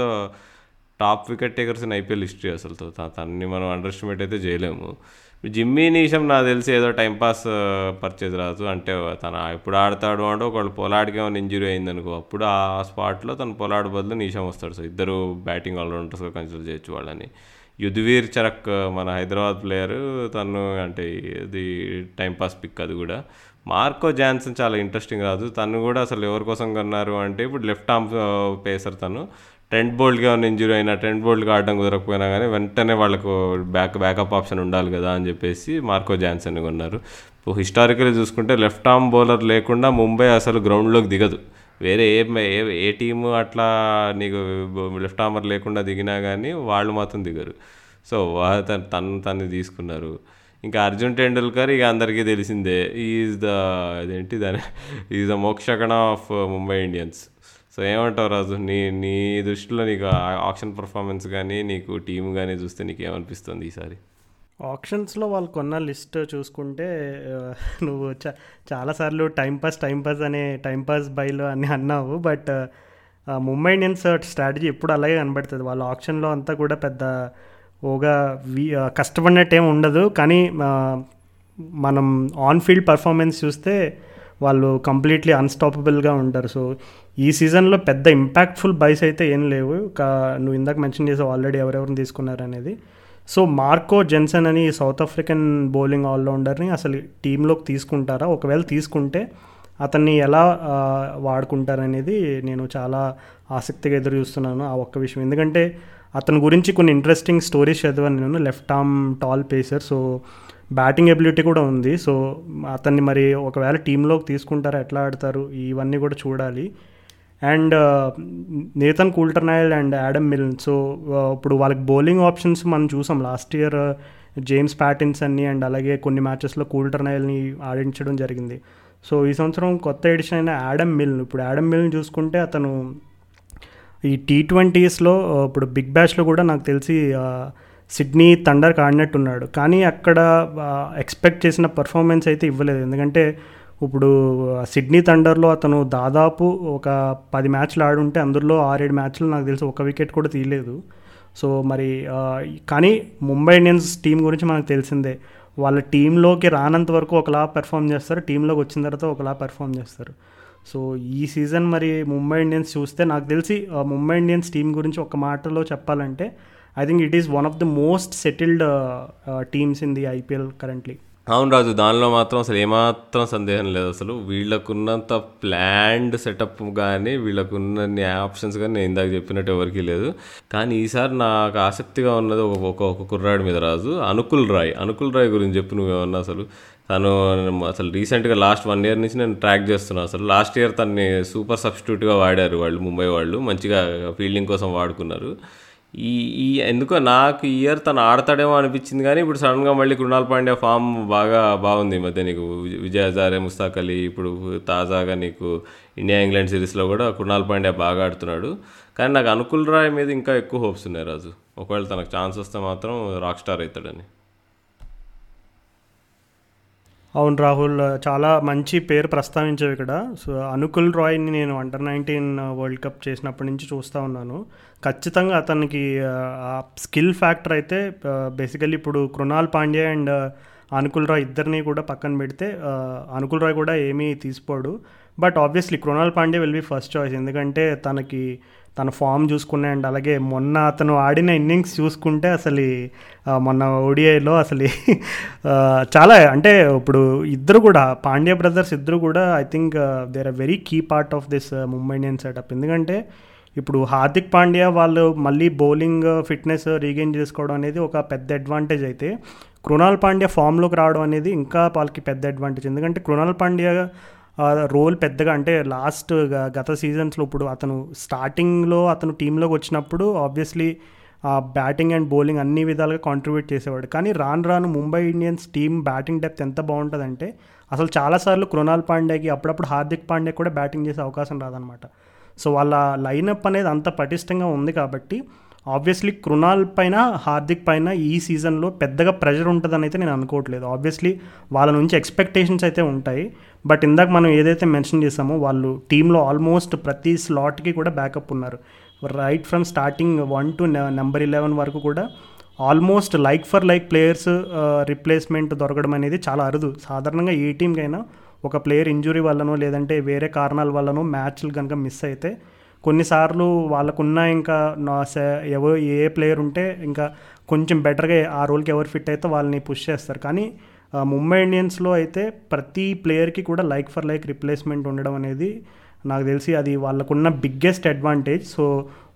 top wicket takers in IPL history అసలు తనని మనం అండర్ ఎస్టిమేట్ అయితే చేయలేము. జిమ్మీ నీషం నాకు తెలిసి ఏదో టైంపాస్ పర్చేజ్ రాదు. అంటే తన ఎప్పుడు ఆడతాడు అంటే ఒకళ్ళు పొలాడికి ఏమైనా ఇంజురీ అయిందనుకో అప్పుడు ఆ స్పాట్లో తను పొలాడు బదులు నీషం వస్తాడు. సో ఇద్దరు బ్యాటింగ్ ఆల్రౌండర్స్గా కన్సిడర్ చేయొచ్చు వాళ్ళని. యుధువీర్ చరక్ మన హైదరాబాద్ ప్లేయర్ తను అంటే ఇది టైంపాస్ పిక్ అది కూడా. మార్కో జాన్సన్ చాలా ఇంట్రెస్టింగ్ రాదు తను కూడా అసలు ఎవరి కోసం కొన్నారు అంటే ఇప్పుడు లెఫ్ట్ ఆర్మ్ పేసర్ తను. టెంట్ బోల్డ్గా ఉన్న ఇంజురీ అయినా టెంట్ బోల్డ్గా ఆడడం కుదరకపోయినా కానీ వెంటనే వాళ్ళకు బ్యాక్ బ్యాకప్ ఆప్షన్ ఉండాలి కదా అని చెప్పేసి మార్కో జాన్సన్ కొన్నారు. ఇప్పుడు హిస్టారికల్లీ చూసుకుంటే లెఫ్ట్ ఆర్మ్ బౌలర్ లేకుండా ముంబై అసలు గ్రౌండ్లోకి దిగదు. వేరే ఏ ఏ ఏ టీము అట్లా నీకు లెఫ్ట్ ఆర్మర్ లేకుండా దిగినా కానీ వాళ్ళు మాత్రం దిగరు. సో తను తను తను తీసుకున్నారు. ఇంకా అర్జున్ టెండూల్కర్ ఇక అందరికీ తెలిసిందే. ఈజ్ ద అదేంటి దాని ఈజ్ ద మోక్షకణ ఆఫ్ ముంబై ఇండియన్స్ సో ఏమంటావు రాజు? నీ నీ దృష్టిలో నీకు ఆప్షన్ పర్ఫార్మెన్స్ కానీ నీకు టీం కానీ చూస్తే నీకు ఏమనిపిస్తుంది ఈసారి? ఆప్షన్స్లో వాళ్ళు కొన్న లిస్ట్ చూసుకుంటే నువ్వు చా చాలాసార్లు టైంపాస్ టైంపాస్ అనే టైంపాస్ బైలో అని అన్నావు బట్ ముంబై ఇండియన్స్ స్ట్రాటజీ ఎప్పుడు అలాగే కనబడుతుంది. వాళ్ళ ఆప్షన్లో అంతా కూడా పెద్ద ఓగా వి కష్టపడినట్టు ఏమి ఉండదు. కానీ మనం ఆన్ ఫీల్డ్ పర్ఫార్మెన్స్ చూస్తే వాళ్ళు కంప్లీట్లీ అన్స్టాపబుల్గా ఉంటారు. సో ఈ సీజన్లో పెద్ద ఇంపాక్ట్ఫుల్ బైస్ అయితే ఏం లేవు. నువ్వు ఇందాక మెన్షన్ చేసావు ఆల్రెడీ ఎవరెవరిని తీసుకున్నారు అనేది సో మార్కో జెన్సన్ అని సౌత్ ఆఫ్రికన్ బౌలింగ్ ఆల్రౌండర్ని అసలు టీంలోకి తీసుకుంటారా? ఒకవేళ తీసుకుంటే అతన్ని ఎలా వాడుకుంటారనేది నేను చాలా ఆసక్తిగా ఎదురు చూస్తున్నాను ఆ ఒక్క విషయం. ఎందుకంటే అతని గురించి కొన్ని ఇంట్రెస్టింగ్ స్టోరీస్ చదివాను నేను left arm tall pacer so batting ability కూడా ఉంది. సో అతన్ని మరి ఒకవేళ టీంలోకి తీసుకుంటారా ఎట్లా ఆడతారు ఇవన్నీ కూడా చూడాలి. And Nathan Coulter-Nile and Adam Milne. So ఇప్పుడు వాళ్ళకి బౌలింగ్ ఆప్షన్స్ మనం చూసాం లాస్ట్ ఇయర్ జేమ్స్ ప్యాటిన్స్ అన్ని అండ్ అలాగే కొన్ని మ్యాచెస్లో కూల్టర్నాయల్ని ఆడించడం జరిగింది. సో ఈ సంవత్సరం కొత్త ఎడిషన్ అయిన యాడమ్ మిల్. ఇప్పుడు యాడమ్ మిల్ని చూసుకుంటే అతను ఈ టీ ట్వంటీస్లో ఇప్పుడు బిగ్ బ్యాష్లో కూడా నాకు తెలిసి సిడ్నీ తండర్కి ఆడినట్టున్నాడు. కానీ అక్కడ ఎక్స్పెక్ట్ చేసిన పర్ఫార్మెన్స్ అయితే ఇవ్వలేదు. ఎందుకంటే ఇప్పుడు సిడ్నీ థండర్లో అతను దాదాపు ఒక పది మ్యాచ్లు ఆడుంటే అందులో ఆరేడు మ్యాచ్లు నాకు తెలిసి ఒక వికెట్ కూడా తీయలేదు. సో మరి కానీ ముంబై ఇండియన్స్ టీం గురించి మనకు తెలిసిందే. వాళ్ళ టీంలోకి రానంత వరకు ఒకలా పెర్ఫామ్ చేస్తారు టీంలోకి వచ్చిన తర్వాత ఒకలా పెర్ఫామ్ చేస్తారు. సో ఈ సీజన్ మరి ముంబై ఇండియన్స్ చూస్తే నాకు తెలిసి ముంబై ఇండియన్స్ టీం గురించి ఒక మాటలో చెప్పాలంటే I think it is one of the most settled teams in the IPL currently. అవును రాజు దానిలో మాత్రం అసలు ఏమాత్రం సందేహం లేదు. అసలు వీళ్ళకున్నంత ప్లాన్డ్ సెటప్ కానీ వీళ్ళకున్న ఆప్షన్స్ కానీ నేను ఇందాక చెప్పినట్టు ఎవరికీ లేదు. కానీ ఈసారి నాకు ఆసక్తిగా ఉన్నది ఒక ఒక ఒక కుర్రాడి మీద రాజు అనుకుల్ రాయ్. అనుకుల్ రాయ్ గురించి చెప్పు నువ్వేమన్నా అసలు. తను అసలు రీసెంట్గా లాస్ట్ వన్ ఇయర్ నుంచి నేను ట్రాక్ చేస్తున్నాను అసలు లాస్ట్ ఇయర్ తన్ని సూపర్ సబ్స్టిట్యూట్గా వాడారు వాళ్ళు ముంబై వాళ్ళు. మంచిగా ఫీల్డింగ్ కోసం వాడుకున్నారు. ఈ ఈ ఎందుకో నాకు ఈ ఇయర్ తను ఆడతాడేమో అనిపించింది కానీ ఇప్పుడు సడన్గా మళ్ళీ కృణాల్ పాండ్యా ఫామ్ బాగా బాగుంది ఈ మధ్య నీకు. విజయ్ హజారే ముస్తాక్ అలీ ఇప్పుడు తాజాగా నీకు ఇండియా ఇంగ్లాండ్ సిరీస్లో కూడా కృణాల్ పాండ్యా బాగా ఆడుతున్నాడు. కానీ నాకు అనుకుల్ రాయ్ మీద ఇంకా ఎక్కువ హోప్స్ ఉన్నాయి రాజు. ఒకవేళ తనకు ఛాన్స్ వస్తే మాత్రం రాక్ స్టార్ అవుతాడని. అవును రాహుల్ చాలా మంచి పేరు ప్రస్తావించావు ఇక్కడ. సో అనుకుల్ రాయ్ని నేను అండర్ నైన్టీన్ వరల్డ్ కప్ చేసినప్పటి నుంచి చూస్తూ ఉన్నాను. ఖచ్చితంగా అతనికి ఆ స్కిల్ ఫ్యాక్టర్ అయితే బేసికల్లీ ఇప్పుడు కృణాల్ పాండ్యా అండ్ అనుకుల్ రాయ్ ఇద్దరిని కూడా పక్కన పెడితే అనుకుల్ రాయ్ కూడా ఏమీ తీసిపోడు but obviously Krunal Pandey will be first choice. ఎందుకంటే తనకి తన ఫామ్ చూసుకునే అండ్ అలాగే మొన్న అతను ఆడిన ఇన్నింగ్స్ చూసుకుంటే అసలు మొన్న ఓడిఐలో అసలు చాలా అంటే ఇప్పుడు ఇద్దరు కూడా పాండ్యా బ్రదర్స్ ఇద్దరు కూడా I think there are very key part of this Mumbai Indians setup ఎందుకంటే ఇప్పుడు హార్దిక్ పాండ్యా వాళ్ళు మళ్ళీ బౌలింగ్ ఫిట్నెస్ రీగెయిన్ చేసుకోవడం అనేది ఒక పెద్ద అడ్వాంటేజ్ అయితే కృణాల్ పాండ్యా ఫామ్లోకి రావడం అనేది ఇంకా వాళ్ళకి పెద్ద అడ్వాంటేజ్ ఎందుకంటే కృణాల్ పాండ్యా రోల్ పెద్దగా అంటే లాస్ట్ గత సీజన్స్లో ఇప్పుడు అతను స్టార్టింగ్లో అతను టీంలోకి వచ్చినప్పుడు ఆబ్వియస్లీ బ్యాటింగ్ అండ్ బౌలింగ్ అన్ని విధాలుగా కాంట్రిబ్యూట్ చేసేవాడు. కానీ రాను రాను Mumbai Indians team batting depth ఎంత బాగుంటుందంటే అసలు చాలాసార్లు కృణాల్ పాండేకి అప్పుడప్పుడు హార్దిక్ పాండే కూడా బ్యాటింగ్ చేసే అవకాశం రాదనమాట. సో వాళ్ళ లైనప్ అనేది అంత పటిష్టంగా ఉంది కాబట్టి ఆబ్వియస్లీ కృణాల్ పైన హార్దిక్ పైన ఈ సీజన్లో పెద్దగా ప్రెషర్ ఉంటుందని అయితే నేను అనుకోవట్లేదు. ఆబ్వియస్లీ వాళ్ళ నుంచి ఎక్స్పెక్టేషన్స్ అయితే ఉంటాయి. బట్ ఇందాక మనం ఏదైతే మెన్షన్ చేసామో వాళ్ళు టీంలో ఆల్మోస్ట్ ప్రతి స్లాట్కి కూడా బ్యాకప్ ఉన్నారు. Right from starting one to number eleven వరకు కూడా almost like for like players replacement దొరకడం అనేది చాలా అరుదు. సాధారణంగా ఏ టీంకైనా ఒక ప్లేయర్ ఇంజురీ వల్లనో లేదంటే వేరే కారణాల వల్లనో మ్యాచ్లు కనుక మిస్ అయితే కొన్నిసార్లు వాళ్ళకున్న ఇంకా నా ఎవరు ఏ ప్లేయర్ ఉంటే ఇంకా కొంచెం బెటర్గా ఆ రోల్కి ఎవరు ఫిట్ అయితే వాళ్ళని పుష్ చేస్తారు. కానీ ముంబై ఇండియన్స్లో అయితే ప్రతి ప్లేయర్కి కూడా లైక్ ఫర్ లైక్ రిప్లేస్మెంట్ ఉండడం అనేది నాకు తెలిసి అది వాళ్ళకున్న బిగ్గెస్ట్ అడ్వాంటేజ్ సో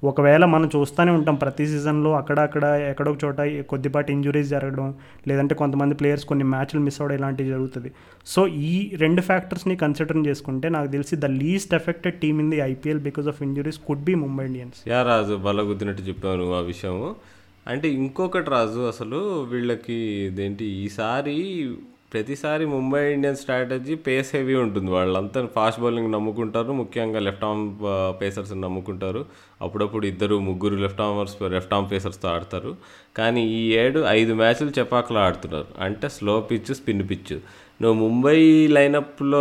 ఒకవేళ మనం చూస్తూనే ఉంటాం ప్రతి సీజన్లో అక్కడ అక్కడ ఎక్కడో ఒక చోట కొద్దిపాటి ఇంజురీస్ జరగడం లేదంటే కొంతమంది ప్లేయర్స్ కొన్ని మ్యాచ్లు మిస్ అవ్వడం ఇలాంటివి జరుగుతుంది. సో ఈ రెండు ఫ్యాక్టర్స్ని కన్సిడర్ చేసుకుంటే నాకు తెలిసి the least affected team in the IPL because of injuries could be Mumbai Indians. Yeah Raju బలగుద్దినట్టు చెప్పావు నువ్వు ఆ విషయము. అంటే ఇంకొకటి రాజు అసలు వీళ్ళకి ఇదేంటి ఈసారి ప్రతిసారి Mumbai Indian strategy pace heavy ఉంటుంది. వాళ్ళంతా ఫాస్ట్ బౌలింగ్ నమ్ముకుంటారు. ముఖ్యంగా లెఫ్ట్ ఆర్మ్ పేసర్స్ నమ్ముకుంటారు. అప్పుడప్పుడు ఇద్దరు ముగ్గురు లెఫ్ట్ ఆర్మర్స్ లెఫ్ట్ ఆర్మ్ పేసర్స్తో ఆడతారు. కానీ ఈ ఏడు ఐదు మ్యాచ్లు చపాకులు ఆడుతున్నారు. అంటే స్లో పిచ్ స్పిన్ పిచ్ నువ్వు ముంబై లైనప్లో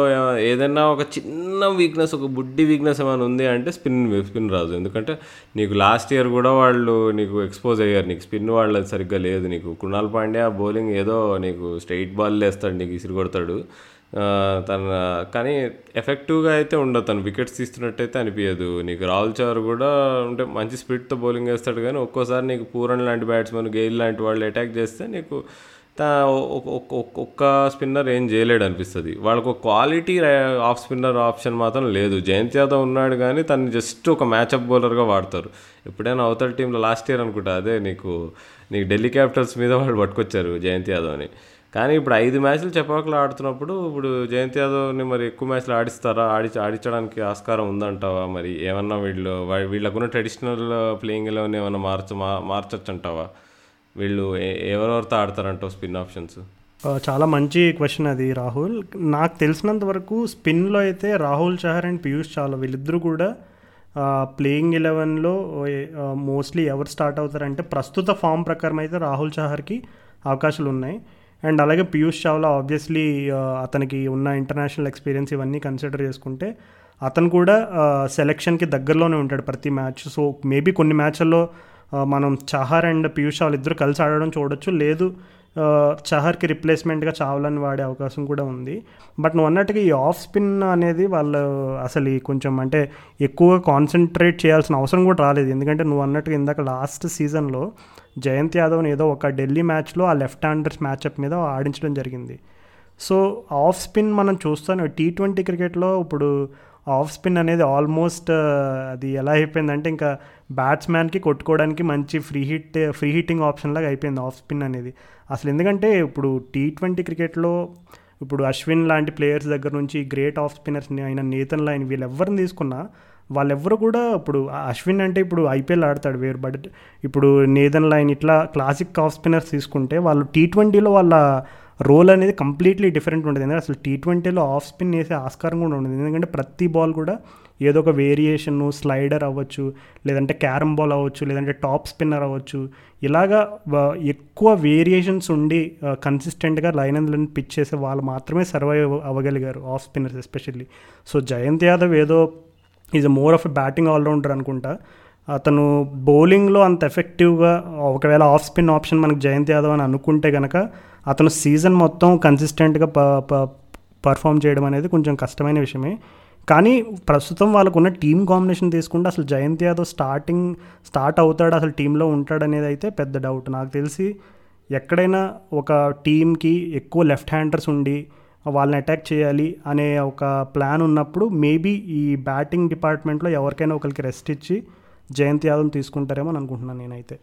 ఏదైనా ఒక చిన్న వీక్నెస్ ఒక బుడ్డి వీక్నెస్ ఏమైనా ఉంది అంటే స్పిన్ స్పిన్ రాదు ఎందుకంటే నీకు లాస్ట్ ఇయర్ కూడా వాళ్ళు నీకు ఎక్స్పోజ్ అయ్యారు. నీకు స్పిన్ వాళ్ళది సరిగ్గా లేదు. నీకు కృణాల్ పాండ్యా బౌలింగ్ ఏదో నీకు స్ట్రైట్ బాల్ వేస్తాడు నీకు ఇసిరి కొడతాడు. తన కానీ ఎఫెక్టివ్గా అయితే ఉండదు. తను వికెట్స్ తీస్తున్నట్టయితే అనిపించదు నీకు రాహుల్ చౌర్ కూడా అంటే మంచి స్పీడ్తో బౌలింగ్ వేస్తాడు కానీ ఒక్కోసారి నీకు పూరన్ లాంటి బ్యాట్స్మెన్ గెయిల్ లాంటి వాళ్ళు అటాక్ చేస్తే నీకు ఒక్క స్పిన్నర్ ఏం చేయలేడు అనిపిస్తుంది వాళ్ళకు క్వాలిటీ ఆఫ్ స్పిన్నర్ ఆప్షన్ మాత్రం లేదు. జయంత్ యాదవ్ ఉన్నాడు కానీ తను జస్ట్ ఒక మ్యాచ్అప్ బౌలర్గా వాడతారు. ఎప్పుడైనా అవతల టీంలో లాస్ట్ ఇయర్ అనుకుంటా అదే నీకు నీకు ఢిల్లీ క్యాపిటల్స్ మీద వాళ్ళు పట్టుకొచ్చారు జయంత్ యాదవ్ని. కానీ ఇప్పుడు ఐదు మ్యాచ్లు చెప్పాకలు ఆడుతున్నప్పుడు ఇప్పుడు జయంత్ యాదవ్ని మరి ఎక్కువ మ్యాచ్లు ఆడిస్తారా? ఆడి ఆడించడానికి ఆస్కారం ఉందంటావా మరి? ఏమన్నా వీళ్ళు వీళ్ళకున్న ట్రెడిషనల్ ప్లేయింగ్ ఎలెవెన్ ఏమన్నా మార్చ మా- మార్చొచ్చు అంటావా వీళ్ళు ఎవరెవరితో ఆడతారంటావు స్పిన్ ఆప్షన్స్ చాలా మంచి క్వశ్చన్ అది రాహుల్. నాకు తెలిసినంత వరకు స్పిన్లో అయితే రాహుల్ చహర్ అండ్ పీయూష్ చాలా వీళ్ళిద్దరూ కూడా ప్లేయింగ్ ఎలెవెన్లో మోస్ట్లీ ఎవరు స్టార్ట్ అవుతారంటే ప్రస్తుత ఫామ్ ప్రకారం అయితే రాహుల్ చహర్కి అవకాశాలు ఉన్నాయి. అండ్ అలాగే పీయూష్ చావ్లా ఆబ్వియస్లీ అతనికి ఉన్న ఇంటర్నేషనల్ ఎక్స్పీరియన్స్ ఇవన్నీ కన్సిడర్ చేసుకుంటే అతను కూడా సెలెక్షన్కి దగ్గరలోనే ఉంటాడు ప్రతి మ్యాచ్ సో మేబీ కొన్ని మ్యాచ్ల్లో మనం చహర్ అండ్ పీయూష్ చావ్లా ఇద్దరు కలిసి ఆడడం చూడొచ్చు. లేదు చహర్కి రిప్లేస్మెంట్గా చావ్లాని వాడే అవకాశం కూడా ఉంది. బట్ నువ్వు అన్నట్టుగా ఈ ఆఫ్ స్పిన్ అనేది వాళ్ళు అసలు కొంచెం అంటే ఎక్కువగా కాన్సన్ట్రేట్ చేయాల్సిన అవసరం కూడా రాలేదు. ఎందుకంటే నువ్వు అన్నట్టుగా ఇందాక లాస్ట్ సీజన్లో జయంత్ యాదవ్ని ఏదో ఒక ఢిల్లీ మ్యాచ్లో ఆ లెఫ్ట్ హ్యాండర్స్ మ్యాచ్అప్ మీద ఆడించడం జరిగింది. సో ఆఫ్ స్పిన్ మనం చూస్తాను టీ ట్వంటీ క్రికెట్లో ఇప్పుడు ఆఫ్ స్పిన్ అనేది ఆల్మోస్ట్ అది ఎలా అయిపోయిందంటే ఇంకా బ్యాట్స్మ్యాన్కి కొట్టుకోవడానికి మంచి free hit free hitting option లాగా అయిపోయింది ఆఫ్ స్పిన్ అనేది. అసలు ఎందుకంటే ఇప్పుడు టీ ట్వంటీ క్రికెట్లో ఇప్పుడు అశ్విన్ లాంటి ప్లేయర్స్ దగ్గర నుంచి గ్రేట్ ఆఫ్ స్పిన్నర్స్ అయిన నేతన్ లైన్ వీళ్ళెవ్వరిని తీసుకున్నా వాళ్ళెవ్వరు కూడా ఇప్పుడు అశ్విన్ అంటే ఇప్పుడు ఐపీఎల్ ఆడతాడు వేరు. బట్ ఇప్పుడు నేదన్ లైన్ ఇట్లా క్లాసిక్ ఆఫ్ స్పిన్నర్స్ తీసుకుంటే వాళ్ళు టీ ట్వంటీలో వాళ్ళ రోల్ అనేది కంప్లీట్లీ డిఫరెంట్ ఉంటుంది. ఎందుకంటే అసలు టీ ట్వంటీలో ఆఫ్ స్పిన్ వేసే ఆస్కారం కూడా ఉండదు ఎందుకంటే ప్రతి బాల్ కూడా ఏదో ఒక వేరియేషన్ స్లైడర్ అవ్వచ్చు లేదంటే క్యారమ్ బాల్ అవ్వచ్చు లేదంటే టాప్ స్పిన్నర్ అవ్వచ్చు. ఇలాగా ఎక్కువ వేరియేషన్స్ ఉండి కన్సిస్టెంట్గా లైన్ అందులో పిచ్ చేసే వాళ్ళు మాత్రమే survive అవ్వగలిగారు off spinners especially so Jayant Yadav ఏదో is more of a batting allrounder అనుకుంటా. అతను బౌలింగ్లో అంత ఎఫెక్టివ్గా ఒకవేళ ఆఫ్ స్పిన్ ఆప్షన్ మనకు జయంత్ యాదవ్ అని అనుకుంటే కనుక అతను సీజన్ మొత్తం కన్సిస్టెంట్గా ప ప- పర్ఫామ్ చేయడం అనేది కొంచెం కష్టమైన విషయమే. కానీ ప్రస్తుతం వాళ్ళకున్న టీం కాంబినేషన్ తీసుకుంటే అసలు జయంత్ యాదవ్ స్టార్టింగ్ స్టార్ట్ అవుతాడు అసలు టీంలో ఉంటాడు అనేది అయితే పెద్ద డౌట్ నాకు తెలిసి ఎక్కడైనా ఒక టీంకి ఎక్కువ లెఫ్ట్ హ్యాండర్స్ ఉండి వాళ్ళని అటాక్ చేయాలి అనే ఒక ప్లాన్ ఉన్నప్పుడు మేబీ ఈ బ్యాటింగ్ డిపార్ట్మెంట్లో ఎవరికైనా ఒకరికి రెస్ట్ ఇచ్చి జయంత్ యాదవ్ తీసుకుంటారేమో అని అనుకుంటున్నాను నేనైతే.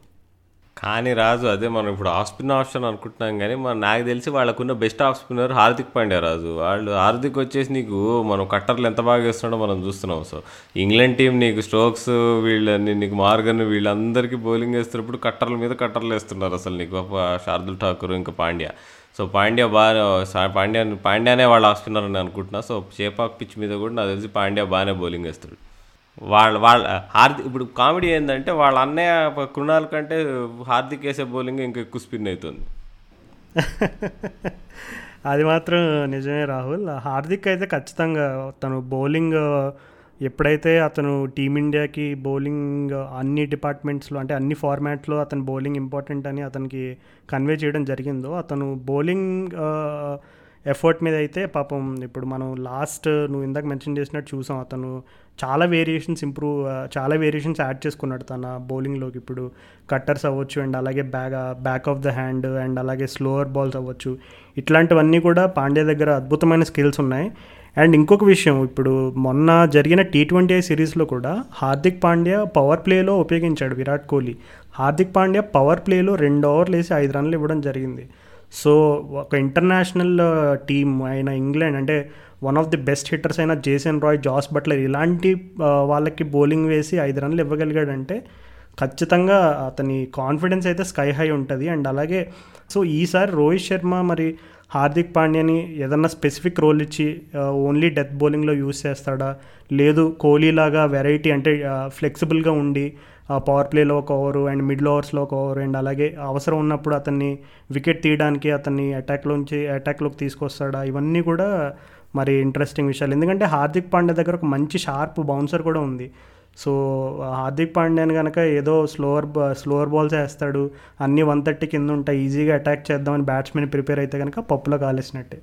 కానీ రాజు అదే మనం ఇప్పుడు ఆఫ్ స్పిన్ ఆప్షన్ అనుకుంటున్నాం కానీ మన నాకు తెలిసి వాళ్ళకున్న best off spinner Hardik Pandya Raju. వాళ్ళు హార్దిక్ వచ్చేసి నీకు మనం కట్టర్లు ఎంత బాగా వేస్తున్నాడో మనం చూస్తున్నాం. సో ఇంగ్లాండ్ టీం నీకు స్ట్రోక్స్ వీళ్ళని నీకు మార్గన్ వీళ్ళందరికీ బౌలింగ్ వేస్తున్నప్పుడు కట్టర్ల మీద కట్టర్లు వేస్తున్నారు అసలు నీకు శార్దుల్ ఠాకూర్ ఇంకా పాండ్యా. సో పాండ్యా బాగా పాండ్యా పాండ్యానే వాళ్ళు ఆఫ్ స్పిన్నర్ అని అనుకుంటున్నా. సో చేపాక్ పిచ్ మీద కూడా నాకు తెలిసి పాండ్యా బాగానే బౌలింగ్ వేస్తాడు. వాళ్ళ వాళ్ళ హార్దిక్ ఇప్పుడు కామెడీ ఏంటంటే వాళ్ళ అన్నయ్య కృణాల కంటే హార్దిక్ వేసే బౌలింగ్ ఇంకా ఎక్కువ స్పిన్ అవుతుంది అది మాత్రం నిజమే రాహుల్. హార్దిక్ అయితే ఖచ్చితంగా తను బౌలింగ్ ఎప్పుడైతే అతను టీమిండియాకి బౌలింగ్ అన్ని డిపార్ట్మెంట్స్లో అంటే అన్ని ఫార్మాట్లో అతను బౌలింగ్ ఇంపార్టెంట్ అని అతనికి కన్వే చేయడం జరిగిందో అతను బౌలింగ్ ఎఫర్ట్ మీద అయితే పాపం ఇప్పుడు మనం లాస్ట్ నువ్వు ఇందాక మెన్షన్ చేసినట్టు చూసాం అతను చాలా వేరియేషన్స్ ఇంప్రూవ్ చాలా వేరియేషన్స్ యాడ్ చేసుకున్నాడు తన బౌలింగ్లోకి ఇప్పుడు కట్టర్స్ అవ్వచ్చు అండ్ అలాగే back back of the hand and అలాగే స్లోవర్ బాల్స్ అవ్వచ్చు. ఇట్లాంటివన్నీ కూడా పాండ్యా దగ్గర అద్భుతమైన స్కిల్స్ ఉన్నాయి. అండ్ ఇంకొక విషయం ఇప్పుడు మొన్న జరిగిన టీ ట్వంటీ సిరీస్లో కూడా హార్దిక్ పాండ్యా పవర్ ప్లేలో ఉపయోగించాడు విరాట్ కోహ్లీ. హార్దిక్ పాండ్యా పవర్ ప్లేలో రెండు ఓవర్లు వేసి ఐదు రన్లు ఇవ్వడం జరిగింది. సో ఒక ఇంటర్నేషనల్ టీమ్ అయిన ఇంగ్లాండ్ అంటే one of the best hitters అయిన జేసన్ రాయ్ జాస్ బట్లర్ ఇలాంటి వాళ్ళకి బౌలింగ్ వేసి ఐదు రన్లు ఇవ్వగలిగాడంటే ఖచ్చితంగా అతని కాన్ఫిడెన్స్ అయితే స్కై హై ఉంటుంది. అండ్ అలాగే సో ఈసారి రోహిత్ శర్మ మరి హార్దిక్ పాండ్యాని ఏదన్నా స్పెసిఫిక్ రోల్ ఇచ్చి ఓన్లీ డెత్ బౌలింగ్లో యూస్ చేస్తాడా? లేదు కోహ్లీ లాగా వెరైటీ అంటే ఫ్లెక్సిబుల్గా ఉండి పవర్ ప్లేలో ఒక ఓవరు అండ్ మిడిల్ ఓవర్స్లో ఒక ఓవర్ అండ్ అలాగే అవసరం ఉన్నప్పుడు అతన్ని వికెట్ తీయడానికి అతన్ని అటాక్లోంచి అటాక్లోకి తీసుకొస్తాడా? ఇవన్నీ కూడా మరి ఇంట్రెస్టింగ్ విషయాలు. ఎందుకంటే హార్దిక్ పాండ్యా దగ్గర ఒక మంచి షార్ప్ బౌన్సర్ కూడా ఉంది. సో హార్దిక్ పాండ్యాని కనుక ఏదో స్లోవర్ స్లోవర్ బాల్స్ వేస్తాడు అన్ని వన్ థర్టీ కింద ఉంటాయి ఈజీగా అటాక్ చేద్దామని బ్యాట్స్మెన్ ప్రిపేర్ అయితే కనుక పప్పులో కాలేసినట్టే.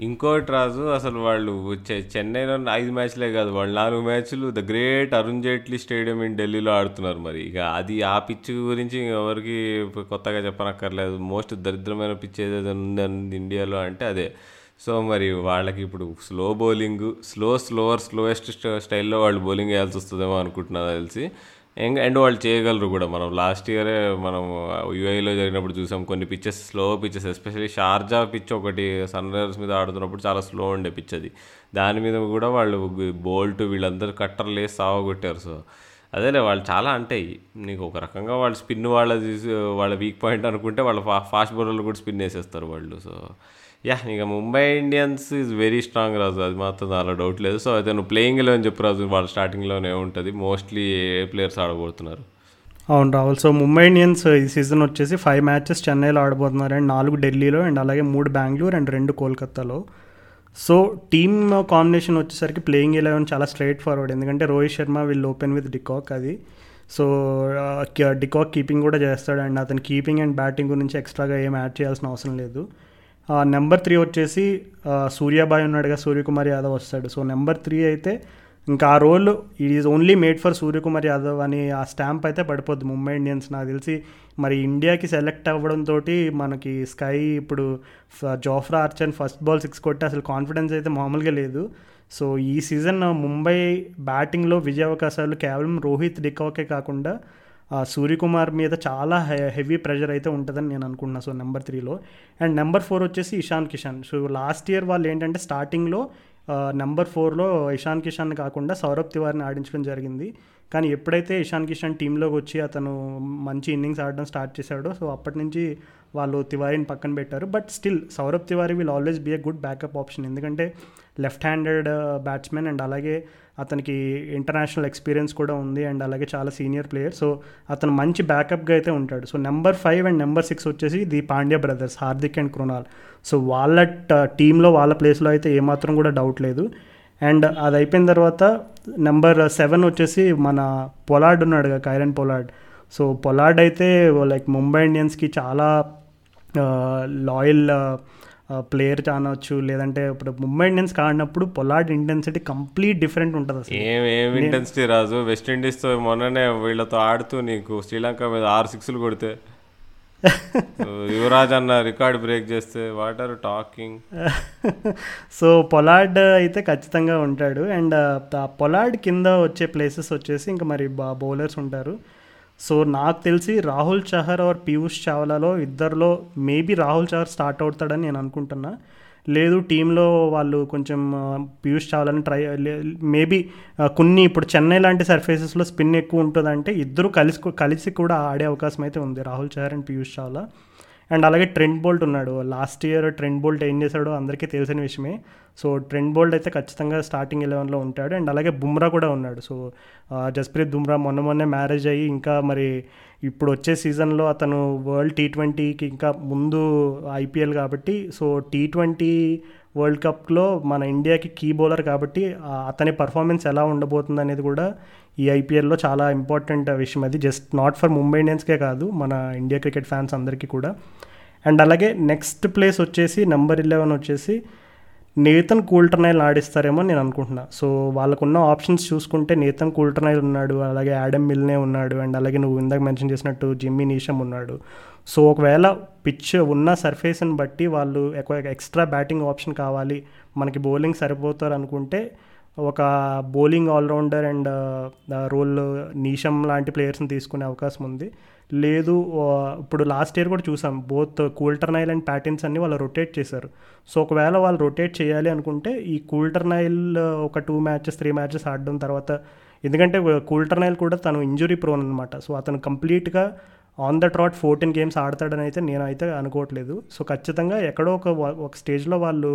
ఇంకోటి రాజు అసలు వాళ్ళు చె- చెన్నైలో ఐదు మ్యాచ్లే కాదు వాళ్ళు నాలుగు మ్యాచ్లు the great Arun Jaitley stadium in ఢిల్లీలో ఆడుతున్నారు మరి. ఇక అది ఆ పిచ్ గురించి ఎవరికి కొత్తగా చెప్పనక్కర్లేదు. మోస్ట్ దరిద్రమైన పిచ్ ఏదైతే ఉందని ఇండియాలో అంటే అదే. సో మరి వాళ్ళకి ఇప్పుడు slow bowling slow slower slowest స్టైల్లో వాళ్ళు బౌలింగ్ వేయాల్సి వస్తుందేమో అనుకుంటున్నా తెలిసి. అండ్ అండ్ వాళ్ళు చేయగలరు కూడా. మనం లాస్ట్ ఇయరే మనం యూఐలో జరిగినప్పుడు చూసాం కొన్ని pitches slow pitches especially Sharjah pitch ఒకటి సన్ రైజర్స్ మీద ఆడుతున్నప్పుడు చాలా స్లో ఉండే పిచ్ అది. దాని మీద కూడా వాళ్ళు బోల్ట్ వీళ్ళందరూ కట్టర్లు వేసి సావగొట్టారు. సో అదేలే వాళ్ళు చాలా అంటాయి నీకు ఒక రకంగా వాళ్ళు స్పిన్ వాళ్ళ వాళ్ళ వీక్ పాయింట్ అనుకుంటే వాళ్ళ ఫా ఫాస్ట్ బౌలర్లు కూడా స్పిన్ వేసేస్తారు వాళ్ళు. సో యా ఇక Mumbai Indians is very strong Raju. అది మాత్రం దానిలో డౌట్ లేదు. సో అయితే నువ్వు ప్లేయింగ్ అని చెప్పు రాజు వాళ్ళ స్టార్టింగ్లోనే ఉంటుంది. మోస్ట్లీ ఏ ప్లేయర్స్ ఆడబోతున్నారు? అవును రాహుల్ సో ముంబై ఇండియన్స్ ఈ సీజన్ వచ్చేసి ఫైవ్ మ్యాచెస్ చెన్నైలో ఆడబోతున్నారు. అండ్ నాలుగు ఢిల్లీలో అండ్ అలాగే మూడు బెంగళూరు అండ్ రెండు కోల్కతాలో సో టీమ్ కాంబినేషన్ వచ్చేసరికి ప్లేయింగ్ ఎలెవెన్ చాలా స్ట్రైట్ ఫార్వర్డ్ ఎందుకంటే Rohit Sharma will open with de Kock అది. సో డికాక్ కీపింగ్ కూడా చేస్తాడు. అండ్ అతని కీపింగ్ అండ్ బ్యాటింగ్ గురించి ఎక్స్ట్రాగా ఏం యాడ్ చేయాల్సిన అవసరం లేదు. నెంబర్ త్రీ వచ్చేసి సూర్యాబాయ్ ఉన్నాడుగా సూర్యకుమార్ యాదవ్ వస్తాడు. సో నెంబర్ త్రీ అయితే ఇంకా ఆ role it is only made for Suryakumar Yadav అని ఆ స్టాంప్ అయితే పడిపోద్ది. ముంబై ఇండియన్స్ నాకు తెలిసి మరి ఇండియాకి సెలెక్ట్ అవ్వడంతో మనకి స్కై ఇప్పుడు ఫ- Jofra Archer first ball six కొట్టి అసలు కాన్ఫిడెన్స్ అయితే మామూలుగా లేదు. సో ఈ సీజన్ ముంబై బ్యాటింగ్లో విజయ అవకాశాలు కేవలం రోహిత్ డికాకే కాకుండా సూర్యకుమార్ మీద చాలా హె- హెవీ ప్రెషర్ అయితే ఉంటుందని నేను అనుకుంటున్నాను సో నెంబర్ త్రీలో. అండ్ నెంబర్ ఫోర్ వచ్చేసి Ishan Kishan. So last year వాళ్ళు ఏంటంటే స్టార్టింగ్లో నెంబర్ ఫోర్లో ఇషాన్ కిషాన్ కాకుండా సౌరభ్ తివారిని ఆడించడం జరిగింది. కానీ ఎప్పుడైతే ఇషాన్ కిషన్ టీంలోకి వచ్చి అతను మంచి ఇన్నింగ్స్ ఆడడం స్టార్ట్ చేశాడో సో అప్పటి నుంచి వాళ్ళు తివారీని పక్కన పెట్టారు. But still Saurabh Tiwary will always be a good backup option. ఎందుకంటే లెఫ్ట్ హ్యాండెడ్ బ్యాట్స్మెన్ అండ్ అలాగే అతనికి ఇంటర్నేషనల్ ఎక్స్పీరియన్స్ కూడా ఉంది అండ్ అలాగే చాలా సీనియర్ ప్లేయర్ సో అతను మంచి బ్యాకప్గా అయితే ఉంటాడు. So number five and number six వచ్చేసి the Pandya brothers Hardik and Krunal. So వాళ్ళ టీంలో వాళ్ళ ప్లేస్లో అయితే ఏమాత్రం కూడా డౌట్ లేదు. అండ్ అది అయిపోయిన తర్వాత నెంబర్ సెవెన్ వచ్చేసి మన పొలాడ్ ఉన్నాడు కైరన్ పొలాడ్ సో పొలాడ్ అయితే లైక్ ముంబై ఇండియన్స్కి చాలా లాయల్ ప్లేయర్ కానవచ్చు లేదంటే ఇప్పుడు ముంబై ఇండియన్స్ కాడినప్పుడు పొలాడ్ ఇంటెన్సిటీ కంప్లీట్ డిఫరెంట్ ఉంటుంది అసలు. ఏం ఏం ఇంటెన్సిటీ రాజు? వెస్ట్ ఇండీస్తో మొన్ననే వీళ్ళతో ఆడుతూ నీకు శ్రీలంక మీద ఆరు సిక్స్లు కొడితే. యువరాజ్ అన్న రికార్డ్ బ్రేక్ చేస్తే what are talking so Pollard అయితే ఖచ్చితంగా ఉంటాడు. అండ్ పొలాడ్ కింద వచ్చే ప్లేసెస్ వచ్చేసి ఇంకా మరి బౌలర్స్ ఉంటారు. సో నాకు తెలిసి రాహుల్ చహర్ ఆర్ పీయూష్ చావ్లాలో ఇద్దరిలో మేబీ రాహుల్ చహర్ స్టార్ట్ అవుతాడని నేను అనుకుంటున్నా. లేదు టీంలో వాళ్ళు కొంచెం పీయూష్ చావ్లాని ట్రై మేబీ కొన్ని ఇప్పుడు చెన్నై లాంటి సర్ఫేసెస్లో స్పిన్ ఎక్కువ ఉంటుందంటే ఇద్దరు కలిసి కలిసి కూడా ఆడే అవకాశం అయితే ఉంది రాహుల్ చహర్ అండ్ పీయూష్ చావ్లా. అండ్ అలాగే ట్రెండ్ బోల్ట్ ఉన్నాడు. లాస్ట్ ఇయర్ ట్రెండ్ బోల్ట్ ఏం చేశాడో అందరికీ తెలిసిన విషయమే. సో ట్రెండ్ బోల్ట్ అయితే ఖచ్చితంగా స్టార్టింగ్ ఎలెవెన్లో ఉంటాడు. అండ్ అలాగే బుమ్రా కూడా ఉన్నాడు. సో జస్ప్రీత్ బుమ్రా మొన్న మొన్నే మ్యారేజ్ అయ్యి ఇంకా మరి ఇప్పుడు వచ్చే సీజన్లో అతను వరల్డ్ టీ ట్వంటీకి ఇంకా ముందు ఐపీఎల్ కాబట్టి సో టీ ట్వంటీ వరల్డ్ కప్లో మన ఇండియాకి కీ బౌలర్ కాబట్టి అతని పర్ఫార్మెన్స్ ఎలా ఉండబోతుంది అనేది కూడా ఈ ఐపీఎల్లో చాలా ఇంపార్టెంట్ విషయం అది. జస్ట్ నాట్ ఫర్ ముంబై ఇండియన్స్కే కాదు మన ఇండియా క్రికెట్ ఫ్యాన్స్ అందరికీ కూడా. అండ్ అలాగే నెక్స్ట్ ప్లేస్ వచ్చేసి నెంబర్ ఇలెవెన్ వచ్చేసి నేతన్ కూల్టర్నైల్ ఆడిస్తారేమో నేను అనుకుంటున్నా. సో వాళ్ళకున్న ఆప్షన్స్ చూసుకుంటే నేతన్ కూల్టర్నైల్ ఉన్నాడు అలాగే యాడమ్ మిల్నే ఉన్నాడు అండ్ అలాగే నువ్వు ఇందాక మెన్షన్ చేసినట్టు జిమ్మీ నీషం ఉన్నాడు. సో ఒకవేళ పిచ్ ఉన్న సర్ఫేస్ని బట్టి వాళ్ళు ఎక్కువ ఎక్స్ట్రా బ్యాటింగ్ ఆప్షన్ కావాలి మనకి బౌలింగ్ సరిపోతారు అనుకుంటే ఒక bowling allrounder and role Neesham లాంటి ప్లేయర్స్ని తీసుకునే అవకాశం ఉంది. లేదు ఇప్పుడు లాస్ట్ ఇయర్ కూడా చూసాం. బోత్ కూల్టర్నైల్ అండ్ ప్యాటర్న్స్ అన్ని వాళ్ళు రొటేట్ చేశారు. సో ఒకవేళ వాళ్ళు రొటేట్ చేయాలి అనుకుంటే ఈ కూల్టర్నైల్ ఒక టూ మ్యాచెస్ త్రీ మ్యాచెస్ ఆడడం తర్వాత ఎందుకంటే కూల్టర్నైల్ కూడా తను ఇంజురీ ప్రోన్ అనమాట సో అతను కంప్లీట్గా on the trot fourteen games ఆడతాడని అయితే నేను అయితే అనుకోవట్లేదు. సో ఖచ్చితంగా ఎక్కడో ఒక ఒక స్టేజ్లో వాళ్ళు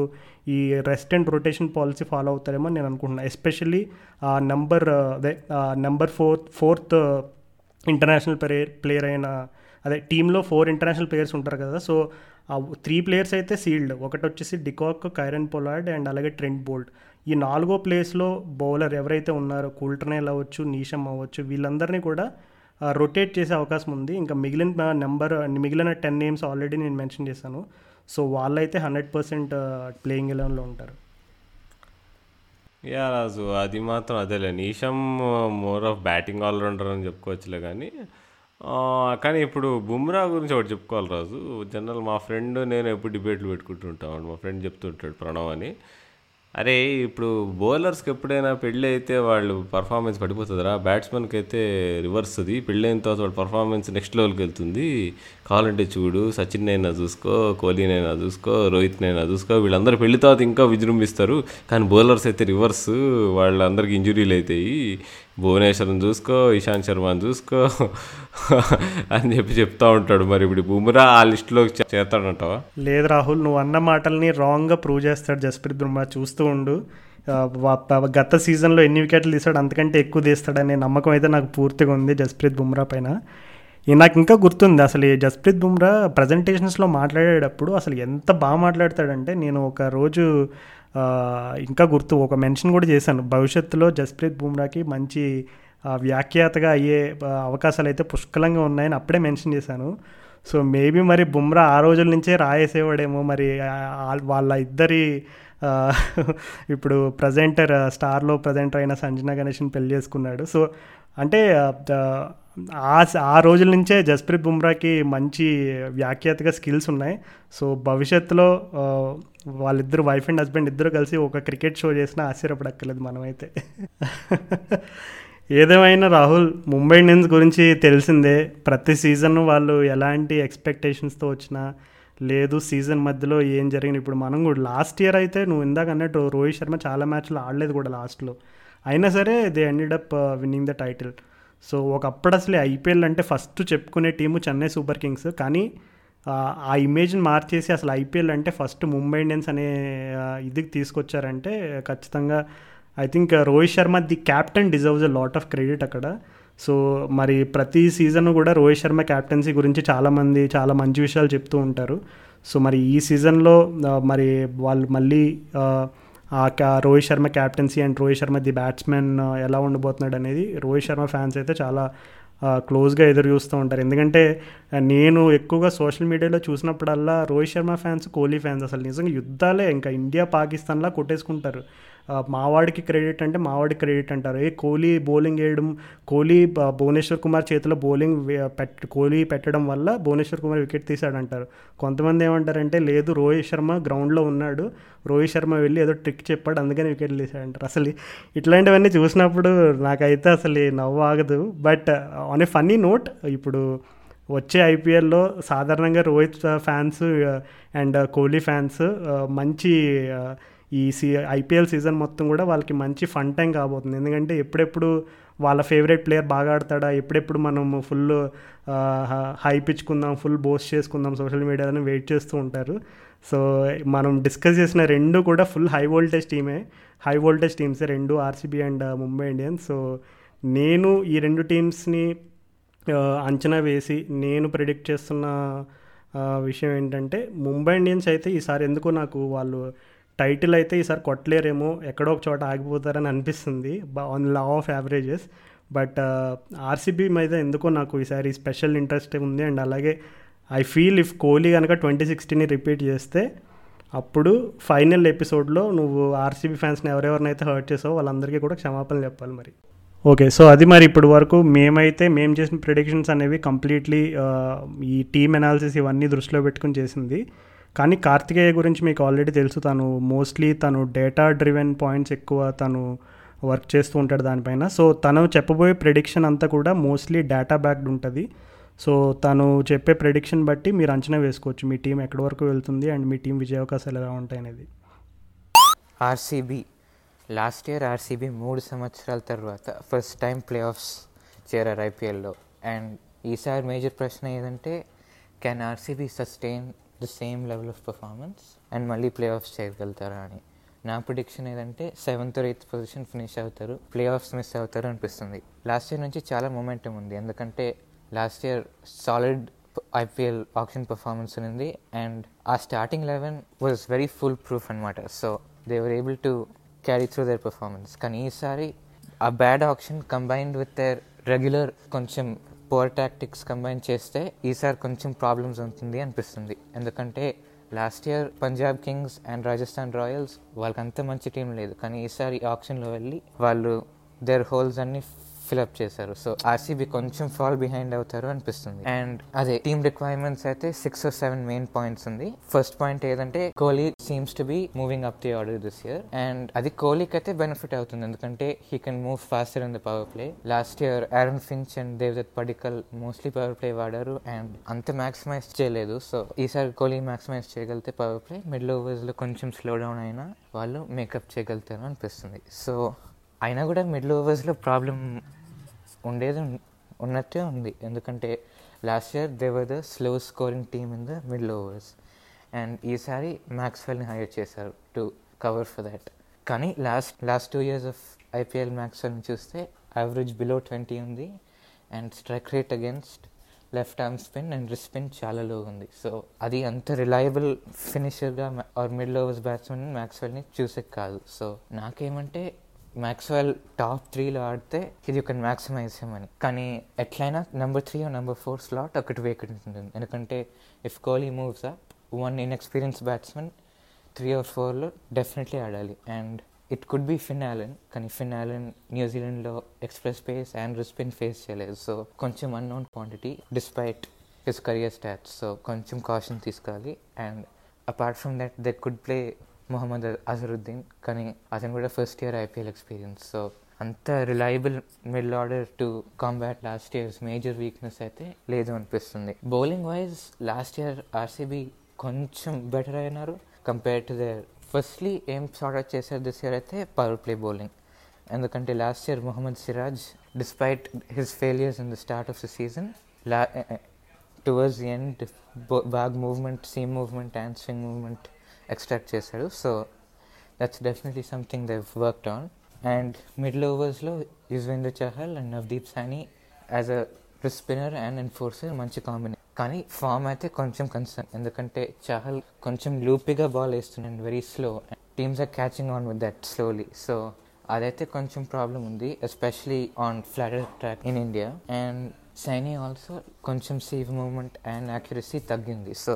ఈ rest and rotation policy follow అవుతారేమో నేను అనుకుంటున్నాను ఎస్పెషల్లీ ఆ నెంబర్ అదే number fourth fourth international player player అయిన అదే టీంలో ఫోర్ ఇంటర్నేషనల్ ప్లేయర్స్ ఉంటారు కదా. సో ఆ త్రీ ప్లేయర్స్ అయితే సీల్డ్ ఒకటి వచ్చేసి de Kock Kieron Pollard and అలాగే ట్రెంట్ బోల్ట్. ఈ నాలుగో ప్లేస్లో బౌలర్ ఎవరైతే ఉన్నారో కూల్టర్నేల్ అవ్వచ్చు నీషం అవ్వచ్చు వీళ్ళందరినీ కూడా రొటేట్ చేసే అవకాశం ఉంది. ఇంకా మిగిలిన నెంబర్ మిగిలిన టెన్ నేమ్స్ ఆల్రెడీ నేను మెన్షన్ చేశాను. సో వాళ్ళైతే హండ్రెడ్ పర్సెంట్ ప్లేయింగ్ ఎలెవెన్లో ఉంటారు. యా రాజు అది మాత్రం అదేలే. Neesham more of batting allrounder అని చెప్పుకోవచ్చులే కానీ కానీ ఇప్పుడు బుమ్రా గురించి ఒకటి చెప్పుకోవాలి రాజు. జనరల్ మా ఫ్రెండ్ నేను ఎప్పుడు డిబేట్లు పెట్టుకుంటుంటాం. మా ఫ్రెండ్ చెప్తుంటాడు ప్రణవ్ అని. అరే ఇప్పుడు బౌలర్స్కి ఎప్పుడైనా పెళ్ళి అయితే వాళ్ళు పర్ఫార్మెన్స్ పడిపోతుందిరా? బ్యాట్స్మెన్కి అయితే రివర్స్ అది పెళ్ళి అయిన తర్వాత వాళ్ళ పర్ఫార్మెన్స్ నెక్స్ట్ లెవెల్కి వెళ్తుంది. కావాలంటే చూడు సచిన్ అయినా చూసుకో కోహ్లీనైనా చూసుకో రోహిత్నైనా చూసుకో. వీళ్ళందరూ పెళ్ళి తర్వాత ఇంకా విజృంభిస్తారు. కానీ బౌలర్స్ అయితే రివర్స్ వాళ్ళందరికీ ఇంజురీలు అవుతాయి. భువనేశ్వర్ని చూసుకో ఇషాంత్ శర్మని చూసుకో అని చెప్పి చెప్తా ఉంటాడు. మరి ఇప్పుడు బుమ్రా ఆ లిస్టులో చేస్తాడంటావా? లేదు రాహుల్ నువ్వు అన్న మాటల్ని రాంగ్గా ప్రూవ్ చేస్తాడు జస్ప్రీత్ బుమ్రా. చూస్తూ ఉండు. గత సీజన్లో ఎన్ని వికెట్లు తీస్తాడు అంతకంటే ఎక్కువ తీస్తాడనే నమ్మకం అయితే నాకు పూర్తిగా ఉంది జస్ప్రీత్ బుమ్రా పైన. నాకు ఇంకా గుర్తుంది అసలు ఈ జస్ప్రీత్ బుమ్రా ప్రజెంటేషన్స్లో మాట్లాడేటప్పుడు అసలు ఎంత బాగా మాట్లాడతాడంటే నేను ఒక రోజు ఇంకా గుర్తు ఒక మెన్షన్ కూడా చేశాను. భవిష్యత్తులో జస్ప్రీత్ బుమ్రాకి మంచి వ్యాఖ్యాతగా అయ్యే అవకాశాలు అయితే పుష్కలంగా ఉన్నాయని అప్పుడే మెన్షన్ చేశాను. సో మేబీ మరి బుమ్రా ఆ రోజుల నుంచే రాయేసేవాడేమో మరి వాళ్ళ ఇద్దరి ఇప్పుడు ప్రజెంటర్ స్టార్లో ప్రజెంటర్ అయిన సంజన గణేష్ని పెళ్ళి చేసుకున్నాడు. సో అంటే ఆ ఆ రోజుల నుంచే జస్ప్రీత్ బుమ్రాకి మంచి వ్యాఖ్యాతగా స్కిల్స్ ఉన్నాయి. సో భవిష్యత్తులో వాళ్ళిద్దరు వైఫ్ అండ్ హస్బెండ్ ఇద్దరు కలిసి ఒక క్రికెట్ షో చేసినా ఆశ్చర్యపడక్కర్లేదు మనమైతే. ఏదేమైనా రాహుల్ ముంబై ఇండియన్స్ గురించి తెలిసిందే. ప్రతి సీజన్ వాళ్ళు ఎలాంటి ఎక్స్పెక్టేషన్స్తో వచ్చినా లేదు సీజన్ మధ్యలో ఏం జరిగింది ఇప్పుడు మనం కూడా లాస్ట్ ఇయర్ అయితే నువ్వు ఇందాక అన్నట్టు రోహిత్ శర్మ చాలా మ్యాచ్లు ఆడలేదు కూడా లాస్ట్లో. అయినా సరే they ended up winning the title so ఒకప్పుడు అసలు ఐపీఎల్ అంటే ఫస్ట్ చెప్పుకునే టీము చెన్నై సూపర్ కింగ్స్. కానీ uh, ఆ ఇమేజ్ని మార్చేసి అసలు ఐపీఎల్ అంటే ఫస్ట్ ముంబై ఇండియన్స్ అనే uh, ఇదికి తీసుకొచ్చారంటే ఖచ్చితంగా I think uh, Rohit Sharma the captain deserves a lot of credit అక్కడ. సో మరి ప్రతి సీజన్ కూడా రోహిత్ శర్మ క్యాప్టెన్సీ గురించి చాలామంది చాలా మంచి విషయాలు చెప్తూ ఉంటారు. సో మరి ఈ సీజన్లో మరి వాళ్ళు మళ్ళీ ఆ Rohit Sharma captaincy and Rohit Sharma the batsmen ఎలా ఉండబోతున్నాడు అనేది రోహిత్ శర్మ ఫ్యాన్స్ అయితే చాలా క్లోజ్గా ఎదురు చూస్తూ ఉంటారు. ఎందుకంటే నేను ఎక్కువగా సోషల్ మీడియాలో చూసినప్పుడల్లా రోహిత్ శర్మ ఫ్యాన్స్ కోహ్లీ ఫ్యాన్స్ అసలు నిజంగా యుద్ధాలే ఇంకా ఇండియా పాకిస్తాన్లా కొట్టేసుకుంటారు. మావాడికి క్రెడిట్ అంటే మావాడికి క్రెడిట్ అంటారు. ఏ కోహ్లీ బౌలింగ్ వేయడం కోహ్లీ భువనేశ్వర్ కుమార్ చేతిలో బౌలింగ్ పెట్ కోహ్లీ పెట్టడం వల్ల భువనేశ్వర్ కుమార్ వికెట్ తీశాడంటారు. కొంతమంది ఏమంటారంటే లేదు రోహిత్ శర్మ గ్రౌండ్లో ఉన్నాడు. రోహిత్ శర్మ వెళ్ళి ఏదో ట్రిక్ చెప్పాడు అందుకని వికెట్లు తీశాడంటారు. అసలు ఇట్లాంటివన్నీ చూసినప్పుడు నాకైతే అసలు నవ్వు ఆగదు. But on a funny note ఇప్పుడు వచ్చే ఐపీఎల్లో సాధారణంగా Rohit fans and Kohli fans మంచి ఈ సీ ఐపీఎల్ సీజన్ మొత్తం కూడా వాళ్ళకి మంచి ఫన్ టైం కాబోతుంది. ఎందుకంటే ఎప్పుడెప్పుడు వాళ్ళ ఫేవరెట్ ప్లేయర్ బాగా ఆడతాడా ఎప్పుడెప్పుడు మనం ఫుల్ హైప్ ఇచ్చుకుందాం ఫుల్ బోస్ట్ చేసుకుందాం సోషల్ మీడియాలో వెయిట్ చేస్తూ ఉంటారు. సో మనం డిస్కస్ చేసిన రెండు కూడా ఫుల్ హై వోల్టేజ్ టీమే హై వోల్టేజ్ టీమ్సే రెండు RCB and Mumbai Indians. So నేను ఈ రెండు టీమ్స్ని అంచనా వేసి నేను ప్రిడిక్ట్ చేస్తున్న విషయం ఏంటంటే ముంబై ఇండియన్స్ అయితే ఈసారి ఎందుకో నాకు వాళ్ళు టైటిల్ అయితే ఈసారి కొట్టలేరేమో ఎక్కడో ఒక చోట ఆగిపోతారని అనిపిస్తుంది on law of averages but RCB మీద ఎందుకో నాకు ఈసారి స్పెషల్ ఇంట్రెస్ట్ ఉంది. అండ్ అలాగే ఐ ఫీల్ ఇఫ్ కోహ్లీ కనుక ట్వంటీ సిక్స్టీని రిపీట్ చేస్తే అప్పుడు ఫైనల్ ఎపిసోడ్లో నువ్వు ఆర్సీబీ ఫ్యాన్స్ని ఎవరెవరినైతే హర్ట్ చేసావో వాళ్ళందరికీ కూడా క్షమాపణ చెప్పాలి మరి. ఓకే సో అది మరి ఇప్పటి వరకు మేమైతే మేము చేసిన ప్రిడిక్షన్స్ అనేవి కంప్లీట్లీ uh, ఈ టీమ్ అనాలిసిస్ ఇవన్నీ దృష్టిలో పెట్టుకుని చేసింది. కానీ కార్తికేయ గురించి మీకు ఆల్రెడీ తెలుసు తను మోస్ట్లీ తను డేటా డ్రివెన్ పాయింట్స్ ఎక్కువ తను వర్క్ చేస్తూ ఉంటాడు దానిపైన. సో తను చెప్పబోయే ప్రిడిక్షన్ అంతా కూడా మోస్ట్లీ డేటా బ్యాక్డ్ ఉంటుంది. సో తను చెప్పే ప్రిడిక్షన్ బట్టి మీరు అంచనా వేసుకోవచ్చు మీ టీం ఎక్కడి వరకు వెళ్తుంది అండ్ మీ టీం విజయ అవకాశాలు ఎలా ఉంటాయి అనేది. ఆర్సీబీ లాస్ట్ ఇయర్ ఆర్సీబీ మూడు సంవత్సరాల తర్వాత ఫస్ట్ టైం ప్లే ఆఫ్స్ చేరారు ఐపీఎల్లో అండ్ ఈసారి మేజర్ ప్రశ్న ఏదంటే can RCB sustain the same level of performance and మళ్ళీ ప్లే ఆఫ్స్ చేయగలుగుతారా అని. నా ప్రొడిక్షన్ ఏదంటే seventh or eighth position finish అవుతారు ప్లే ఆఫ్స్ మిస్ అవుతారు అనిపిస్తుంది. లాస్ట్ ఇయర్ నుంచి చాలా మొమెంటం ఉంది. ఎందుకంటే last year solid IPL auction performance ఉంది అండ్ ఆ starting eleven was very foolproof అనమాట so they were able to carry through their performance కానీ ఈసారి ఆ bad auction combined with their regular కొంచెం పవర్ టాక్టిక్స్ కంబైన్ చేస్తే ఈసారి కొంచెం ప్రాబ్లమ్స్ ఉంటుంది అనిపిస్తుంది. ఎందుకంటే last year Punjab Kings and Rajasthan Royals వాళ్ళకి అంత మంచి టీం లేదు. కానీ ఈసారి ఆప్షన్లో వెళ్ళి వాళ్ళు దేర్ హోల్స్ అన్ని ఫిలప్ చేశారు. సో ఆర్సీబీ కొంచెం ఫాల్ బిహైండ్ అవుతారు అనిపిస్తుంది. అండ్ అదే టీమ్ రిక్వైర్మెంట్స్ అయితే six or seven main points ఉంది. ఫస్ట్ పాయింట్ ఏదంటే Kohli seems to be moving up the order this year and అది కోహ్లీకి అయితే బెనిఫిట్ అవుతుంది. ఎందుకంటే he can move faster in the power play last year Aaron Finch and Devdutt Padikkal mostly power play వాడారు. And అంత maximise చేయలేదు. So ఈసారి Kohli maximise చేయగలిగితే పవర్ ప్లే మిడిల్ ఓవర్స్లో కొంచెం స్లో డౌన్ అయినా వాళ్ళు మేకప్ చేయగలుగుతారు అనిపిస్తుంది. సో అయినా కూడా మిడిల్ ఓవర్స్లో ప్రాబ్లం ఉండేది ఉన్నట్టే ఉంది. ఎందుకంటే last year they were the slow scoring team in the middle overs and ఈసారి మ్యాక్స్వెల్ని హైర్ చేశారు టు కవర్ ఫర్ దాట్ కానీ last last two years of IPL మ్యాక్స్వెల్ని చూస్తే యావరేజ్ బిలో ట్వంటీ ఉంది. And strike rate against left arm spin and spin చాలా low ఉంది. So అది అంత రిలయబుల్ ఫినిషర్గా ఆర్ మిడిల్ ఓవర్స్ బ్యాట్స్మెన్ మ్యాక్స్వెల్ని చూసే కాదు. సో నాకేమంటే మ్యాక్స్వెల్ టాప్ త్రీలో ఆడితే ఇది ఒక మ్యాక్సిమైజ్ అని. కానీ ఎట్లయినా number three number four slot ఒకటి వేకెంట్ ఉంటుంది. ఎందుకంటే if Kohli moves up one inexperienced batsmen three or ఫోర్లో డెఫినెట్లీ ఆడాలి. And it could be Finn Allen కానీ Finn Allen న్యూజిలాండ్లో express pace and wrist spin face చేయలేదు. సో కొంచెం unknown quantity despite his career stats so కొంచెం caution తీసుకోవాలి. And apart from that they could play Mohammed Azharuddeen కానీ అతను కూడా first year IPL experience so అంత reliable middle order to combat last years major weakness అయితే లేదు అనిపిస్తుంది. Bowling wise last year RCB కొంచెం బెటర్ అయినారు కంపేర్ టు దేర్ ఫస్ట్లీ ఏం సార్ట్ అవుట్ చేశారు దిస్ ఇయర్ అయితే పవర్ ప్లే బౌలింగ్ ఎందుకంటే last year Mohammed Siraj despite his failures in the start of the season law towards the end bag movement seam movement and swing movement extract చేశాడు. So that's definitely something they worked on and middle ఓవర్స్లో Yuzvendra Chahal and Navdeep Saini as a spinner and enforcer మంచి combination కానీ form అయితే కొంచెం concern ఎందుకంటే చహల్ కొంచెం లూపీగా ball వేస్తున్నాడు very slow teams are catching on with that slowly so అదైతే కొంచెం ప్రాబ్లం ఉంది especially on flatter track in India and Saini also కొంచెం సేవ్ మూమెంట్ అండ్ యాక్యురసీ తగ్గింది. So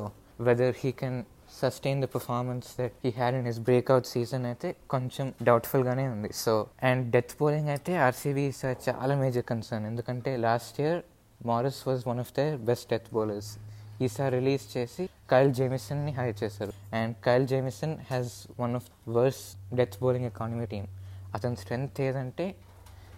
whether he can sustain the performance that he had in his breakout season అయితే కొంచెం డౌట్ఫుల్గానే ఉంది. So and death bowling అయితే RCB చాలా major concern ఎందుకంటే last year Morris was one of the best death bowlers ఈసారి release చేసి Kyle జేమిసన్ని హైర్ చేశారు. And Kyle Jamieson has one of worse death bowling economy team అతని strength ఏదంటే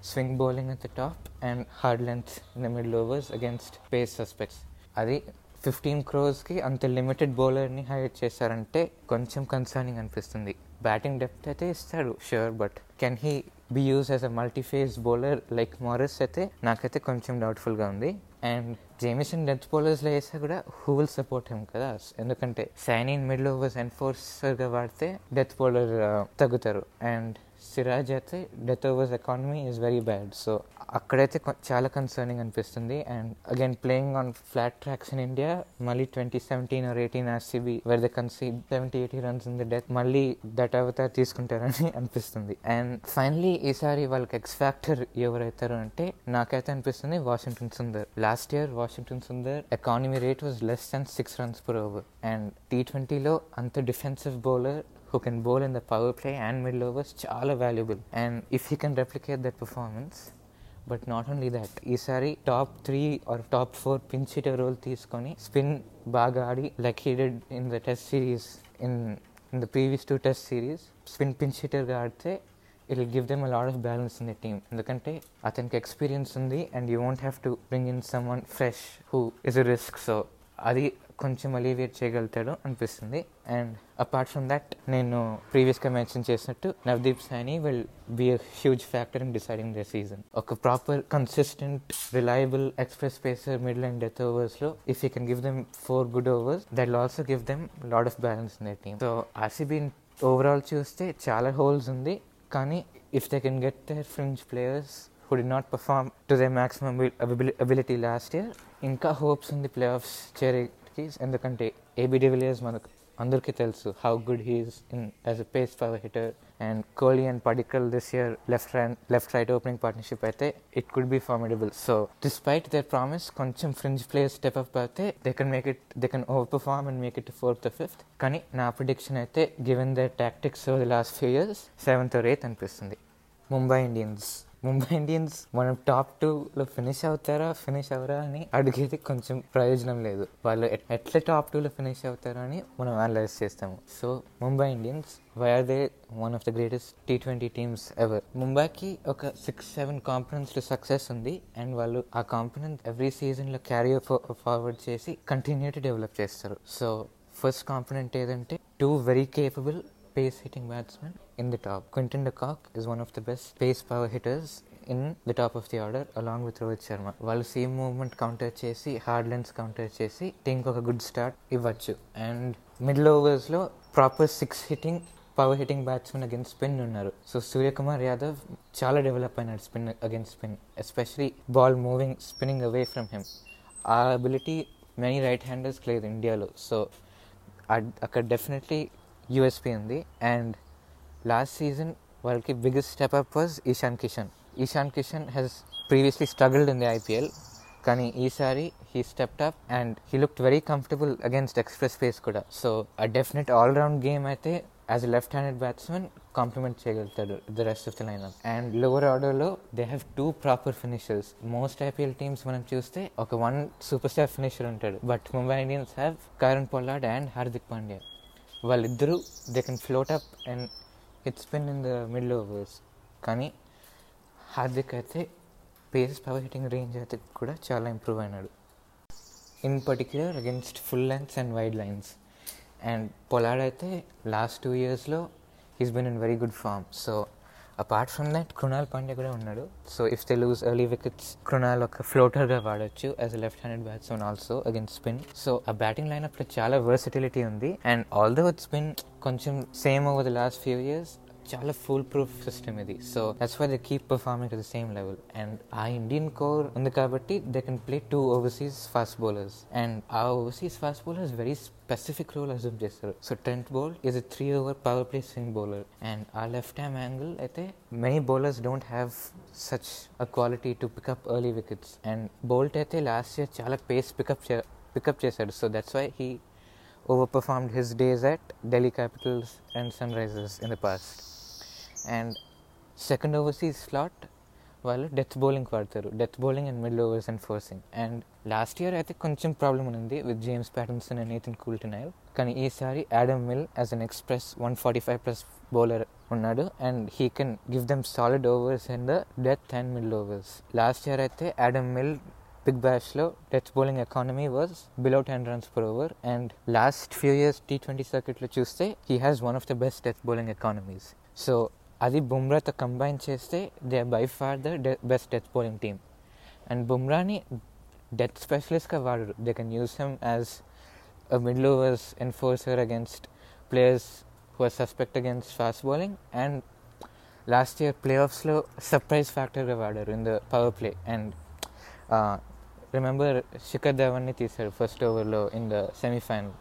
swing bowling at the top and hard length in the middle overs against pace suspects అది fifteen క్రోర్స్కి అంత limited బౌలర్ని hire చేశారంటే కొంచెం concerning అనిపిస్తుంది. Batting depth అయితే ఇస్తాడు sure but can he be use as a multiphase bowler like Morris అయితే నాకైతే కొంచెం డౌట్ఫుల్గా ఉంది. అండ్ జేమిసన్ డెత్ బౌలర్స్లో వేస్తే కూడా హూ విల్ సపోర్ట్ హిమ్ కదా? ఎందుకంటే సైనిన్ మిడిల్ ఓవర్స్ ఎన్ఫోర్సర్గా వాడితే డెత్ బౌలర్ uh, తగ్గుతారు. అండ్ సిరాజ్ అయితే death overs economy is very bad so అక్కడైతే చాలా కన్సర్నింగ్ అనిపిస్తుంది. And again playing on flat tracks in India మళ్ళీ twenty seventeen or eighteen RCB were the conceded seventy eighty runs in the death మళ్ళీ that అవతార్ తీసుకుంటారని అనిపిస్తుంది. And finally ఈసారి వాళ్ళకి ఎక్స్ ఫ్యాక్టర్ ఎవరైతారు అంటే నాకైతే అనిపిస్తుంది Washington Sundar last year Washington Sundar economy rate was less than six runs per over and T ట్వంటీలో అంత defensive bowler who can bowl in the power play and middle overs చాలా valuable and if you can replicate that performance but not only that ఈసారి top three or top four pinch hitter role తీసుకొని spin బాగా ఆడి like he did in the test series in in the previous two test series spin pinch హిటర్గా ఆడితే it give them a lot of balance in the team ఎందుకంటే అతనికి experience ఉంది and you won't have to bring in someone fresh who is a risk so అది కొంచెం అలీవియేట్ చేయగలుగుతాడు అనిపిస్తుంది. And apart from that నేను ప్రీవియస్గా మెన్షన్ చేసినట్టు Navdeep Saini will be a huge factor in deciding the season ఒక proper consistent reliable express pacer middle and death ఓవర్స్లో if you can give them four good overs that will also give them lot of balance in the team so RCB overall చూస్తే చాలా holes ఉంది. కానీ if they can get their fringe players who did not perform to their maximum ability last ability last year ఇంకా hopes ఉంది playoffs చేరేకి ఎందుకంటే AB de Villiers మనకు అందరికీ తెలుసు how good he's in as a pace for hitter and Kohli and Padikkal this year left hand left right opening partnership అయితే it could be formidable so despite their promise కొంచెం fringe players step up అయితే they can make it they can over perform and make it fourth fifth కానీ నా prediction అయితే given their tactics the last few years seventh or eighth అనిపిస్తుంది. Mumbai Indians Mumbai Indians మనం top టూలో finish అవుతారా finish అవరా అని అడిగేది కొంచెం ప్రయోజనం లేదు. వాళ్ళు ఎట్లా టాప్ టూలో ఫినిష్ అవుతారా అని మనం అనలైజ్ చేస్తాము. So Mumbai Indians why are they one of the greatest T twenty teams ever ముంబైకి ఒక సిక్స్ సెవెన్ కాంపనెంట్స్ సక్సెస్ ఉంది అండ్ వాళ్ళు ఆ కాంపనెంట్ ఎవ్రీ సీజన్లో క్యారీ ఫార్వర్డ్ చేసి కంటిన్యూ డెవలప్ చేస్తారు. సో ఫస్ట్ కాంపనెంట్ ఏదంటే two very capable pace hitting batsman in the top. Quinton de Kock is one of the best pace power hitters in the top of the order along with Rohit Sharma. వాళ్ళు same movement counter చేసి hard lengths counter చేసి టీంకి ఒక good start ఇవ్వచ్చు and middle ఓవర్స్లో proper six hitting power hitting batsmen against spin ఉన్నారు so Suryakumar Yadav చాలా develop అయినాడు spin against spin especially ball moving spinning away from him ఆ అబిలిటీ మెనీ రైట్ హ్యాండర్స్ లేదు ఇండియాలో సో అక్కడ డెఫినెట్లీ యూఎస్పీ ఉంది. And last season వాళ్ళకి biggest step up was Ishan Kishan Ishan Kishan has previously struggled in the IPL కానీ ఈసారి he stepped up and he look very comfortable against express pace కూడా. So ఆ definite all round game అయితే as a left handed batsman complement చేయగలుగుతాడు the rest of the line and lower ఆర్డర్లో they have two proper finishers most IPL teams మనం చూస్తే ఒక one super star finisher ఉంటాడు. But Mumbai Indians have Kieron Pollard and Hardik Pandya వాళ్ళిద్దరూ they can float up and it's been in the middle overs కానీ హార్దిక్ అయితే face power hitting range అయితే కూడా చాలా ఇంప్రూవ్ అయినాడు. In particular against full lengths and wide lines and Pollard అయితే last two ఇయర్స్లో he's been in very good form so apart from that Krunal Pandya కూడా ఉన్నాడు. So if they lose early wickets Krunal ఒక ఫ్లోటర్గా వాడచ్చు as left handed batsmen also against spin so ఆ batting లైనప్లో చాలా వర్సిటిలిటీ ఉంది. And all although with spin కొంచెం same over the last few years చాలా ఫుల్ ప్రూఫ్ సిస్టమ్ ఇది so that's why they keep performing to the same level and uh Indian core ఉంది కాబట్టి they can play two overseas fast bowlers and uh overseas fast bowlers very specific role assume చేస్తారు so Trent Boult is a three over power play swing bowler and uh left hand angle అయితే many bowlers don't have such a quality to pick up early wickets and Boult అయితే last year చాలా pace pick up pick up చేశాడు so that's why he overperformed his days at Delhi Capitals and Sunrisers in the past. And second overseas slot వాళ్ళు death bowling వాడతారు death bowling and middle overs and forcing and last year అయితే కొంచెం problem ఉంది with James Pattinson and Nathan Coulter-Nile కానీ ఈసారి Adam Milne as an express one forty five plus bowler ఉన్నాడు. And he can give them solid overs in the death and middle overs. Last year అయితే Adam Milne big బ్యాష్లో death bowling economy was below ten runs per over. And last few years T twenty సర్కిట్లో చూస్తే he has one of the best death bowling economies. So అది బుమ్రాతో combine చేస్తే they by far the best death bowling team and బుమ్రాని death స్పెషలిస్ట్గా వాడరు. They can use him as a middle overs enforcer against players who are suspect against fast bowling and last year play ఆఫ్స్లో surprise ఫ్యాక్టర్గా వాడారు in the power play and remember Shikhar ధవన్ని తీశారు first ఓవర్లో in the semifinal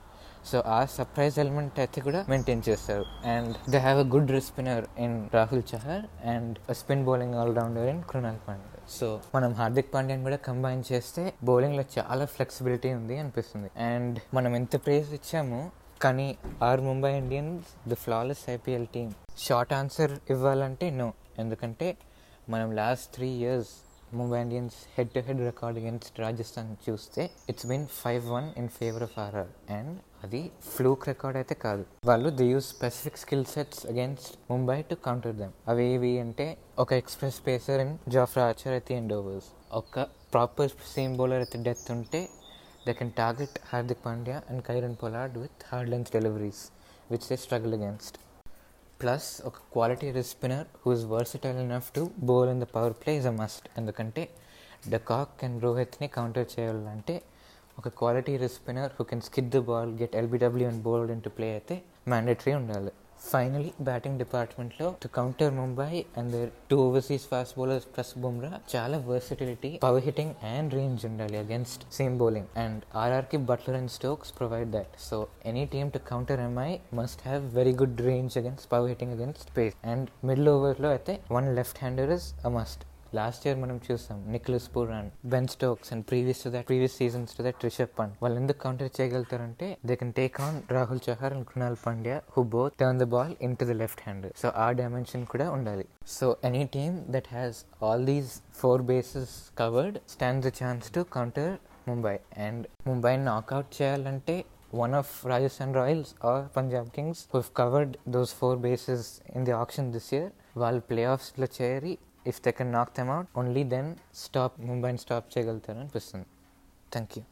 so uh surprise element అయితే కూడా maintain చేస్తారు. And they have a good spinner in Rahul Chahar and spin bowling allrounder in Krunal Pandya so మనం హార్దిక్ పాండ్యాని కూడా combine చేస్తే బౌలింగ్లో చాలా ఫ్లెక్సిబిలిటీ ఉంది అనిపిస్తుంది. అండ్ మనం ఎంత ప్రేజ్ ఇచ్చామో కానీ are Mumbai Indians the flawless IPL team short answer ఇవ్వాలంటే నో ఎందుకంటే మనం last three years Mumbai Indians head to head record against Rajasthan చూస్తే it's been five one in favour of RR and అది fluke record అయితే కాదు. వాళ్ళు the use specific skill sets against Mumbai to counter them అవి ఏవి అంటే ఒక express pacer in Jofra Archer అయితే ఎండ్ ఓవర్స్ ఒక ప్రాపర్ సేమ్ బౌలర్ అయితే డెత్ ఉంటే they can target Hardik Pandya and Kieron Pollard with hard length deliveries which they struggle against plus ఒక quality spinner who is versatile enough to bowl in the power play is a must ఎందుకంటే de Kock and రోహిత్ని counter చేయాలంటే ఒక quality spinner who can skid the ball get LBW and bowled into play అయితే mandatory ఉండాలి. Finally batting డిపార్ట్మెంట్లో to counter Mumbai and two overseas fast bowlers plus Bumrah చాలా versatility power hitting and range ఉండాలి against seam bowling and ఆర్ఆర్కి Buttler and Stokes provide that so any team to counter MI must have very good range against power hitting against pace and middle ఓవర్లో అయితే one left hander is a must last year మనం చూసాం Nicholas Pooran Ben Stokes and previous to that previous seasons to that Rishabh Pant వాళ్ళు ఎందుకు counter చేయగలుగుతారంటే they can take on Rahul Chahar and Krunal Pandya who both turn the ball in to the left hand so uh dimension కూడా ఉండాలి. So any team that has all these four bases covered stands the chance to counter Mumbai and ముంబైని knockout చేయాలంటే one of Rajasthan Royals or Punjab Kings who have covered those four bases in the auction this year వాళ్ళు ప్లేఆఫ్స్లో చేరి if they can knock them out only then stop ముంబైని stop చేయగలుగుతారు అనిపిస్తుంది. Thank you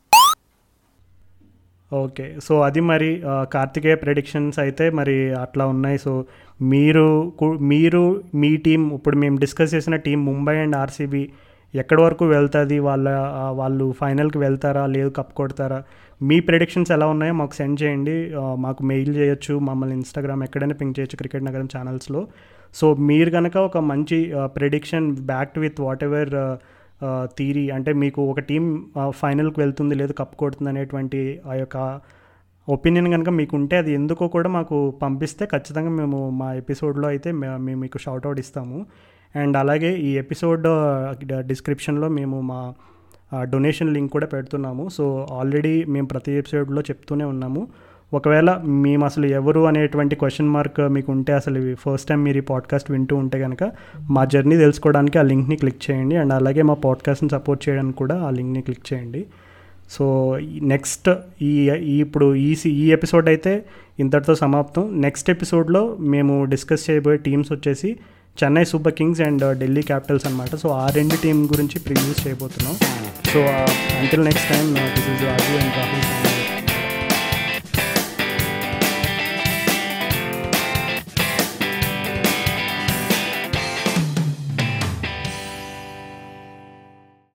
okay so అది మరి Karthikeya predictions అయితే మరి అట్లా ఉన్నాయి. సో మీరు కు- మీరు మీ టీం ఇప్పుడు మేము డిస్కస్ చేసిన టీం ముంబై అండ్ ఆర్సీబీ ఎక్కడి వరకు వెళ్తుంది? వాళ్ళ వాళ్ళు ఫైనల్కి వెళ్తారా? లేదు కప్ కొడతారా? మీ ప్రెడిక్షన్స్ ఎలా ఉన్నాయో మాకు సెండ్ చేయండి. మాకు మెయిల్ చేయొచ్చు. మమ్మల్ని ఇన్స్టాగ్రామ్ ఎక్కడైనా పింక్ చేయొచ్చు క్రికెట్ నగరం ఛానల్స్లో సో మీరు కనుక ఒక మంచి prediction backed with whatever theory అంటే మీకు ఒక టీం ఫైనల్కి వెళ్తుంది లేదు కప్ కొడుతుంది అనేటువంటి ఆ యొక్క ఒపీనియన్ కనుక మీకు ఉంటే అది ఎందుకో కూడా మాకు పంపిస్తే ఖచ్చితంగా మేము మా ఎపిసోడ్లో అయితే మేము మీకు షార్ట్అవుట్ ఇస్తాము. అండ్ అలాగే ఈ ఎపిసోడ్ డిస్క్రిప్షన్లో మేము మా డొనేషన్ లింక్ కూడా పెడుతున్నాము. సో ఆల్రెడీ మేము ప్రతి ఎపిసోడ్లో చెప్తూనే ఉన్నాము. ఒకవేళ మేము అసలు ఎవరు అనేటువంటి క్వశ్చన్ మార్క్ మీకు ఉంటే అసలు ఫస్ట్ టైం మీరు ఈ పాడ్కాస్ట్ వింటూ ఉంటే కనుక మా జర్నీ తెలుసుకోవడానికి ఆ లింక్ని క్లిక్ చేయండి. అండ్ అలాగే మా పాడ్కాస్ట్ని సపోర్ట్ చేయడానికి కూడా ఆ లింక్ని క్లిక్ చేయండి. సో నెక్స్ట్ ఈ ఇప్పుడు ఈ ఈ ఎపిసోడ్ అయితే ఇంతటితో సమాప్తం. నెక్స్ట్ ఎపిసోడ్లో మేము డిస్కస్ చేయబోయే టీమ్స్ వచ్చేసి Chennai Super Kings and Delhi Capitals అనమాట సో ఆ రెండు టీం గురించి ప్రివ్యూస్ చేయబోతున్నాం. So until next time this is Raju and Rahul